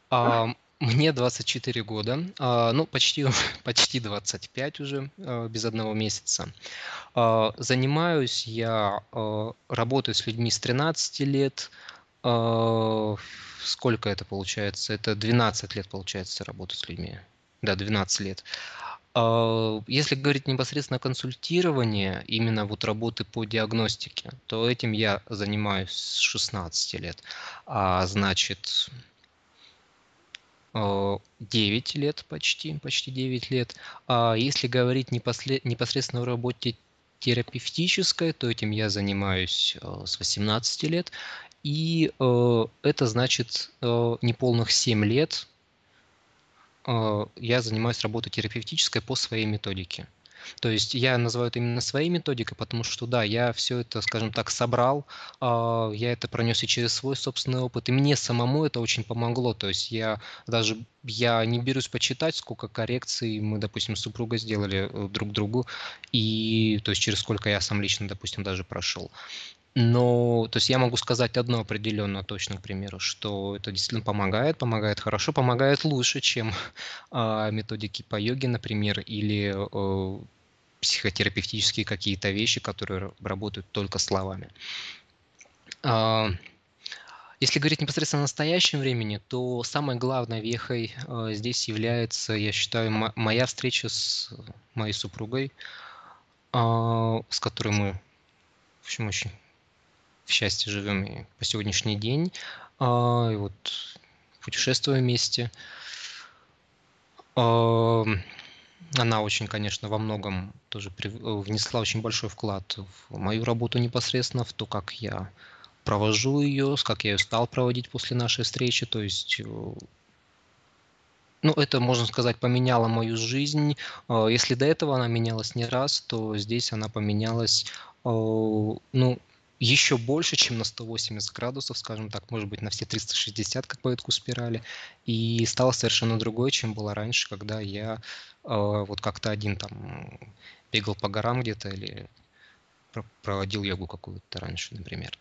А, мне 24 года, а, ну, почти, почти 25 уже, а, без одного месяца. А, занимаюсь я, работаю с людьми с 13 лет. Сколько это получается? Это 12 лет, получается, работа с людьми. Да, 12 лет. Если говорить непосредственно о консультировании, именно вот работы по диагностике, то этим я занимаюсь с 16 лет. А значит, 9 лет почти, почти 9 лет. А если говорить непосредственно о работе терапевтической, то этим я занимаюсь э, с 18 лет. И э, это значит э, неполных 7 лет я занимаюсь работой терапевтической по своей методике. То есть я называю это именно своей методикой, потому что да, я все это, скажем так, собрал, а, я это пронес и через свой собственный опыт, и мне самому это очень помогло. То есть я даже я не берусь почитать, сколько коррекций мы, допустим, с супругой сделали э, друг другу, и то есть через сколько я сам лично, допустим, даже прошел. Но, то есть я могу сказать одно определенно точно, к примеру, что это действительно помогает, помогает хорошо, помогает лучше, чем э, методики по йоге, например, или э, психотерапевтические какие-то вещи, которые работают только словами. А, если говорить непосредственно о настоящем времени, то самой главной вехой а, здесь является, я считаю, моя встреча с моей супругой, а, с которой мы, в общем, очень в счастье живем и по сегодняшний день. И вот путешествуем вместе. Она очень, конечно, во многом тоже э, внесла очень большой вклад в мою работу непосредственно, в то, как я провожу ее, как я ее стал проводить после нашей встречи. То есть, э, ну, это, можно сказать, поменяло мою жизнь. Э, если до этого она менялась не раз, то здесь она поменялась, ну, еще больше, чем на 180 градусов, скажем так, может быть, на все 360, как по эту спирали, и стала совершенно другой, чем была раньше, когда я э, вот как-то один там бегал по горам где-то или проводил йогу какую-то раньше, например.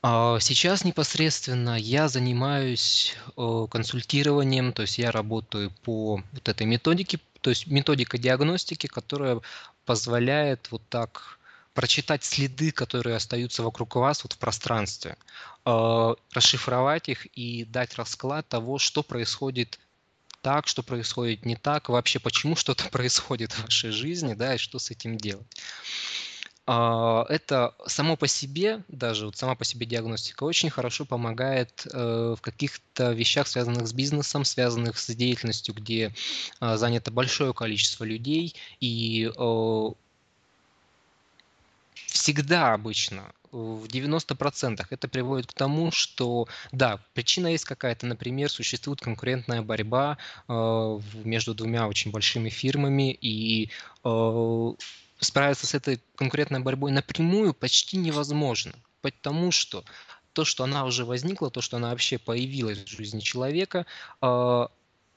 А сейчас непосредственно я занимаюсь э, консультированием, то есть я работаю по вот этой методике, то есть методика диагностики, которая позволяет вот так прочитать следы, которые остаются вокруг вас вот в пространстве, э, расшифровать их и дать расклад того, что происходит так, что происходит не так, вообще почему что-то происходит в вашей жизни, да, и что с этим делать. А, это само по себе, даже вот сама по себе диагностика очень хорошо помогает э, в каких-то вещах, связанных с бизнесом, связанных с деятельностью, где занято большое количество людей, и всегда обычно в 90% это приводит к тому, что, да, причина есть какая-то, например, существует конкурентная борьба э, между двумя очень большими фирмами, и э, справиться с этой конкурентной борьбой напрямую почти невозможно, потому что то, что она уже возникла, то, что она вообще появилась в жизни человека, э,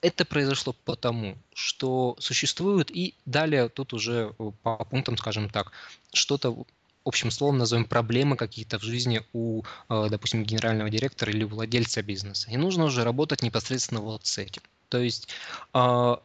это произошло потому, что существует, и далее тут уже по пунктам, скажем так, что-то общим словом назовем проблемы какие-то в жизни у, э, допустим, генерального директора или владельца бизнеса. И нужно уже работать непосредственно вот с этим. То есть э,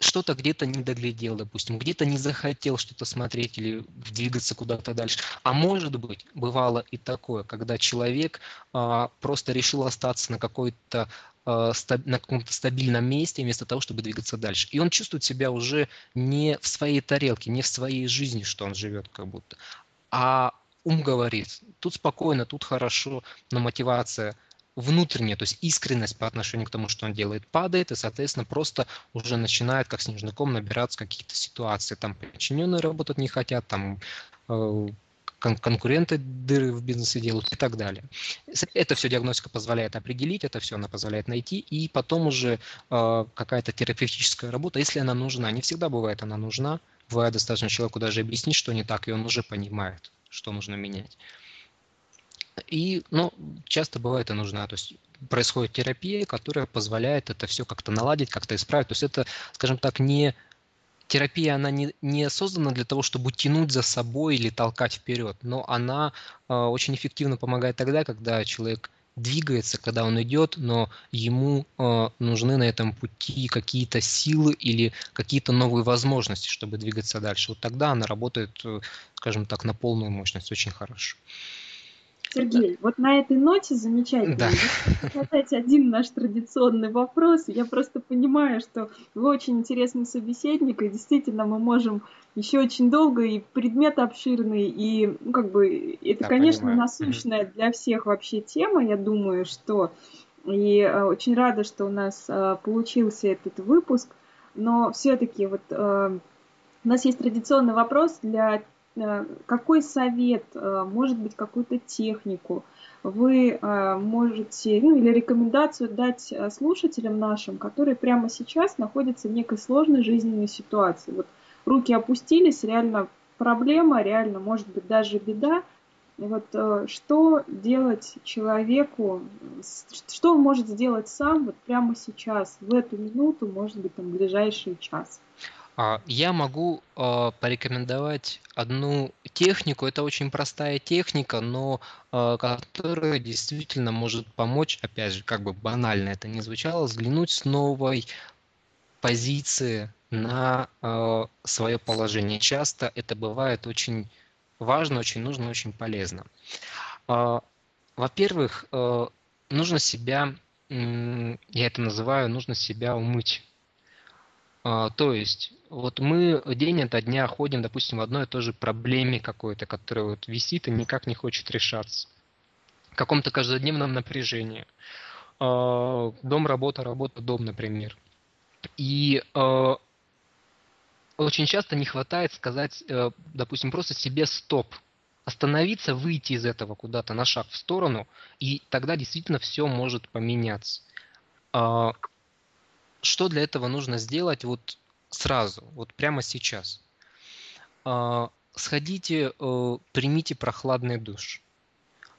что-то где-то не доглядел, допустим, где-то не захотел что-то смотреть или двигаться куда-то дальше. А может быть, бывало и такое, когда человек просто решил остаться на какой-то на каком-то стабильном месте вместо того, чтобы двигаться дальше. И он чувствует себя уже не в своей тарелке, не в своей жизни, что он живет как будто, а ум говорит, тут спокойно, тут хорошо, но мотивация внутренняя, то есть искренность по отношению к тому, что он делает, падает, и, соответственно, просто уже начинает, как снежный ком, набираться какие-то ситуации. Там подчиненные работать не хотят, там э, кон- конкуренты дыры в бизнесе делают и так далее. Это все диагностика позволяет определить, это все она позволяет найти, и потом уже э, какая-то терапевтическая работа, если она нужна, не всегда бывает она нужна, бывает достаточно человеку даже объяснить, что не так, и он уже понимает, что нужно менять. И, ну, часто бывает и нужна, то есть происходит терапия, которая позволяет это все как-то наладить, как-то исправить. То есть это, скажем так, не терапия, она не, не создана для того, чтобы тянуть за собой или толкать вперед, но она э, очень эффективно помогает тогда, когда человек двигается, когда он идет, но ему э, нужны на этом пути какие-то силы или какие-то новые возможности, чтобы двигаться дальше. Вот тогда она работает, э, скажем так, на полную мощность очень хорошо. Сергей, вот на этой ноте замечательно. Да. Задать один наш традиционный вопрос. Я просто понимаю, что вы очень интересный собеседник, и действительно мы можем еще очень долго, и предмет обширный, и ну, как бы это, да, конечно, понимаю. насущная для всех вообще тема, я думаю, что и э, очень рада, что у нас э, получился этот выпуск, но все-таки вот э, у нас есть традиционный вопрос для какой совет, э, может быть, какую-то технику вы э, можете, ну, или рекомендацию дать слушателям нашим, которые прямо сейчас находятся в некой сложной жизненной ситуации. Вот руки опустились, реально проблема, реально, может быть, даже беда. вот что делать человеку, что он может сделать сам вот прямо сейчас, в эту минуту, может быть, там, в ближайший час? А, я могу а, порекомендовать одну технику. Это очень простая техника, но а, которая действительно может помочь, опять же, как бы банально это не звучало, взглянуть с новой позиции на свое положение. Часто это бывает очень важно, очень нужно, очень полезно. Во-первых, нужно себя, я это называю, нужно себя умыть. То есть вот мы день ото дня ходим, допустим, в одной и той же проблеме какой-то, которая вот висит и никак не хочет решаться. В каком-то каждодневном напряжении. А, дом, работа, работа, дом, например. И а, очень часто не хватает сказать, э, допустим, просто себе стоп, остановиться, выйти из этого куда-то на шаг в сторону, и тогда действительно все может поменяться. А, что для этого нужно сделать? Вот сразу, вот прямо сейчас. А, сходите, э, примите прохладный душ.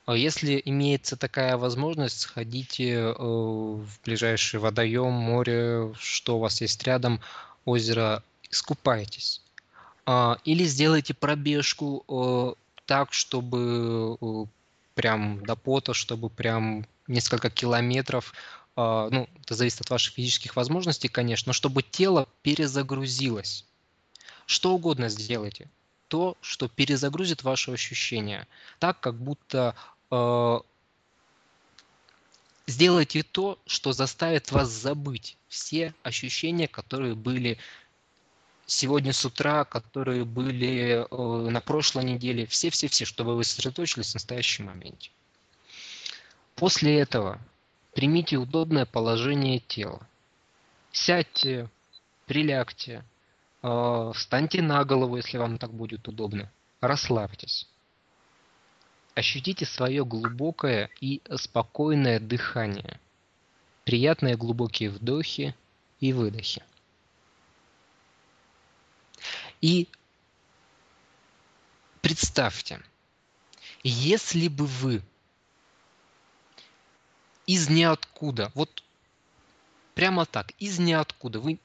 А если имеется такая возможность, сходите э, в ближайший водоем, море, что у вас есть рядом, озеро, искупайтесь. А, или сделайте пробежку э, так, чтобы прям до пота, чтобы прям несколько километров ну, это зависит от ваших физических возможностей, конечно, но чтобы тело перезагрузилось. Что угодно сделайте. То, что перезагрузит ваши ощущения. Так, как будто э, сделайте то, что заставит вас забыть все ощущения, которые были сегодня с утра, которые были э, на прошлой неделе, все-все-все, чтобы вы сосредоточились в настоящем моменте. После этого примите удобное положение тела. Сядьте, прилягте, э, встаньте на голову, если вам так будет удобно. Расслабьтесь. Ощутите свое глубокое и спокойное дыхание. Приятные глубокие вдохи и выдохи. И представьте, если бы вы из ниоткуда, вот прямо так, из ниоткуда, вы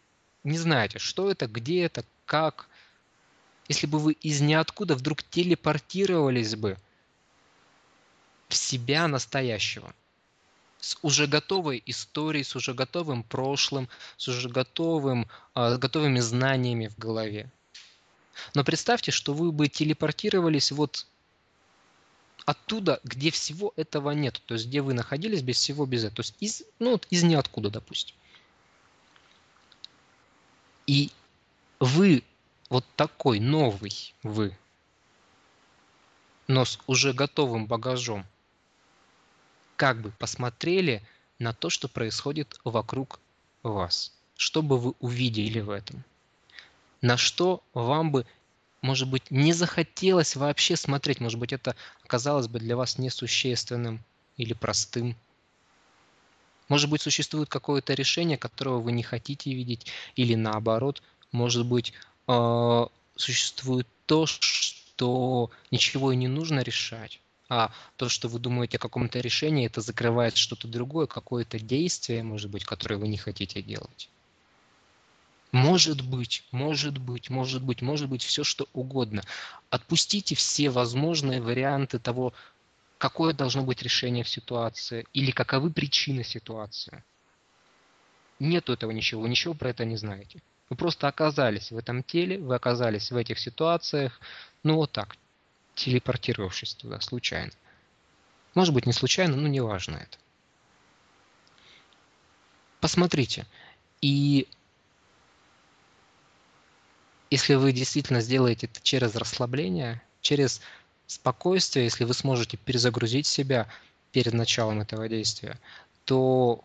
не знаете, что это, где это, как, если бы вы из ниоткуда вдруг телепортировались бы в себя настоящего, с уже готовой историей, с уже готовым прошлым, с уже готовым, э, готовыми знаниями в голове. Но представьте, что вы бы телепортировались вот оттуда, где всего этого нет, то есть где вы находились без всего, без этого, то есть из, ну, вот из ниоткуда, допустим. И вы вот такой новый вы, но с уже готовым багажом, как бы посмотрели на то, что происходит вокруг вас. Что бы вы увидели в этом? на что вам бы, может быть, не захотелось вообще смотреть. Может быть, это оказалось бы для вас несущественным или простым. Может быть, существует какое-то решение, которого вы не хотите видеть, или наоборот, может быть, э, существует то, что ничего и не нужно решать, а то, что вы думаете о каком-то решении, это закрывает что-то другое, какое-то действие, может быть, которое вы не хотите делать. Может быть, может быть, может быть, может быть все что угодно. Отпустите все возможные варианты того, какое должно быть решение в ситуации или каковы причины ситуации. Нету этого ничего, вы ничего про это не знаете. Вы просто оказались в этом теле, вы оказались в этих ситуациях, ну вот так, телепортировавшись туда случайно. Может быть, не случайно, но не важно это. Посмотрите. И если вы действительно сделаете это через расслабление, через спокойствие, если вы сможете перезагрузить себя перед началом этого действия, то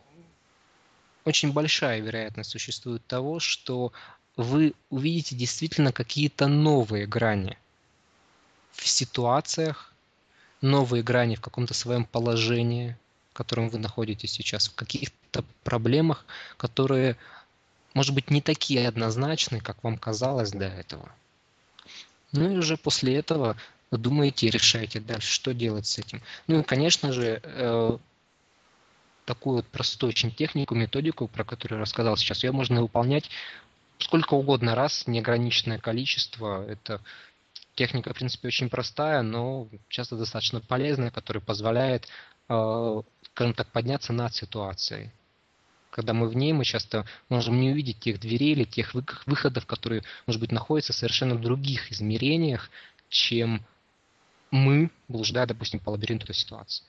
очень большая вероятность существует того, что вы увидите действительно какие-то новые грани в ситуациях, новые грани в каком-то своем положении, в котором вы находитесь сейчас, в каких-то проблемах, которые может быть, не такие однозначные, как вам казалось до этого. Ну и уже после этого думаете и решаете дальше, что делать с этим. Ну и, конечно же, э, такую вот простую очень технику, методику, про которую я рассказал сейчас, ее можно выполнять сколько угодно раз, неограниченное количество. Это техника, в принципе, очень простая, но часто достаточно полезная, которая позволяет, э, скажем так, подняться над ситуацией когда мы в ней, мы часто можем не увидеть тех дверей или тех выходов, которые, может быть, находятся в совершенно других измерениях, чем мы, блуждая, допустим, по лабиринту этой ситуации.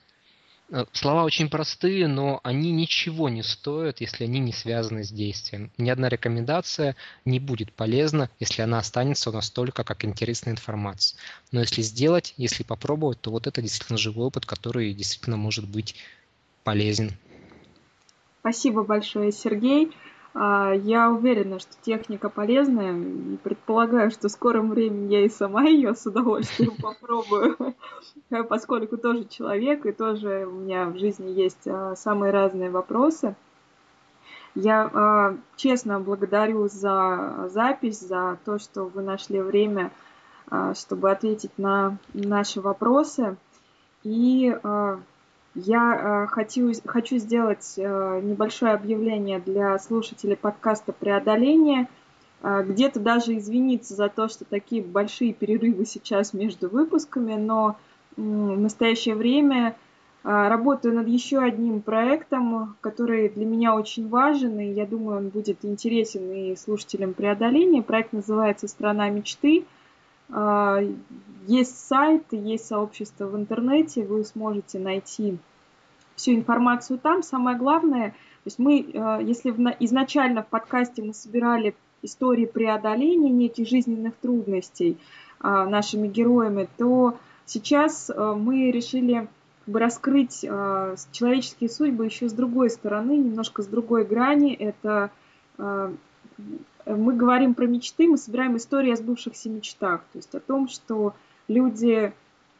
Э, слова очень простые, но они ничего не стоят, если они не связаны с действием. Ни одна рекомендация не будет полезна, если она останется у нас только как интересная информация. Но если сделать, если попробовать, то вот это действительно живой опыт, который действительно может быть полезен Спасибо большое, Сергей. А, я уверена, что техника полезная и предполагаю, что в скором времени я и сама ее с удовольствием попробую, поскольку тоже человек и тоже у меня в жизни есть а, самые разные вопросы. Я а, честно благодарю за запись, за то, что вы нашли время, чтобы ответить на наши вопросы. И я э, хочу, хочу сделать э, небольшое объявление для слушателей подкаста «Преодоление», э, где-то даже извиниться за то, что такие большие перерывы сейчас между выпусками, но в настоящее время работаю над еще одним проектом, который для меня очень важен, и я думаю, он будет интересен и слушателям преодоления. Проект называется «Страна мечты». Есть сайт, есть сообщество в интернете, вы сможете найти всю информацию там. Самое главное, есть мы, э, если изначально в подкасте мы собирали истории преодоления неких жизненных трудностей нашими героями, то сейчас мы решили бы раскрыть человеческие судьбы еще с другой стороны, немножко с другой грани. Это мы говорим про мечты, мы собираем истории о сбывшихся мечтах, то есть о том, что люди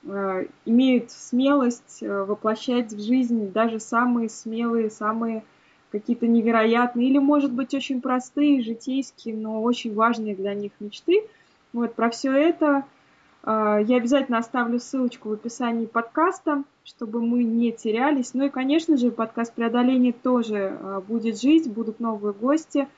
э, имеют смелость э, воплощать в жизнь даже самые смелые, самые какие-то невероятные или, может быть, очень простые, житейские, но очень важные для них мечты. Вот про все это э, я обязательно оставлю ссылочку в описании подкаста, чтобы мы не терялись. Ну и, конечно же, подкаст преодоления тоже будет жить, будут новые гости –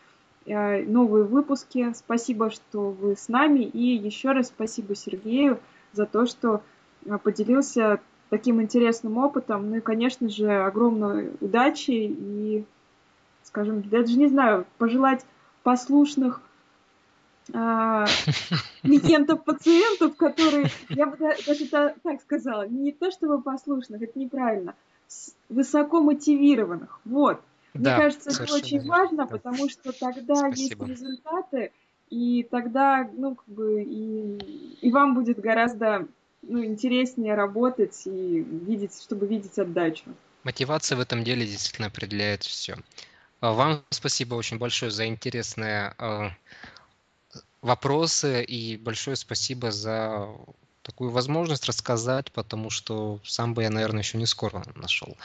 новые выпуски. Спасибо, что вы с нами. И еще раз спасибо Сергею за то, что э, поделился таким интересным опытом. Ну и, конечно же, огромной удачи и, скажем, даже не знаю, пожелать послушных а, клиентов, пациентов, которые, я бы даже так сказала, не то чтобы послушных, это неправильно, высоко мотивированных. Вот. Мне кажется, это очень верно. важно, потому что тогда Спасибо. есть результаты, и тогда, ну, как бы, и, и вам будет гораздо ну, интереснее работать и видеть, чтобы видеть отдачу. Мотивация в этом деле действительно определяет все. А вам спасибо очень большое за интересные э, вопросы и большое спасибо за такую возможность рассказать, потому что сам бы я, наверное, еще не скоро нашел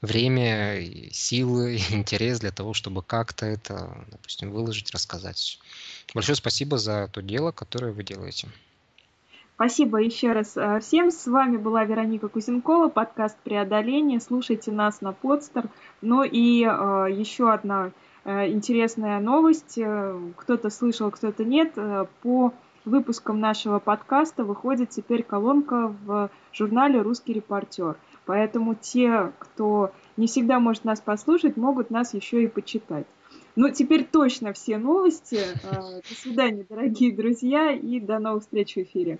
время, силы, интерес для того, чтобы как-то это, допустим, выложить, рассказать. Большое спасибо за то дело, которое вы делаете. Спасибо еще раз э, всем. С вами была Вероника Кузенкова, подкаст «Преодоление». Слушайте нас на подстер. Ну и э, еще одна э, интересная новость. Кто-то слышал, кто-то нет. По выпускам нашего подкаста выходит теперь колонка в журнале «Русский репортер». Поэтому те, кто не всегда может нас послушать, могут нас еще и почитать. Ну, теперь точно все новости. А, до свидания, дорогие друзья, и до новых встреч в эфире.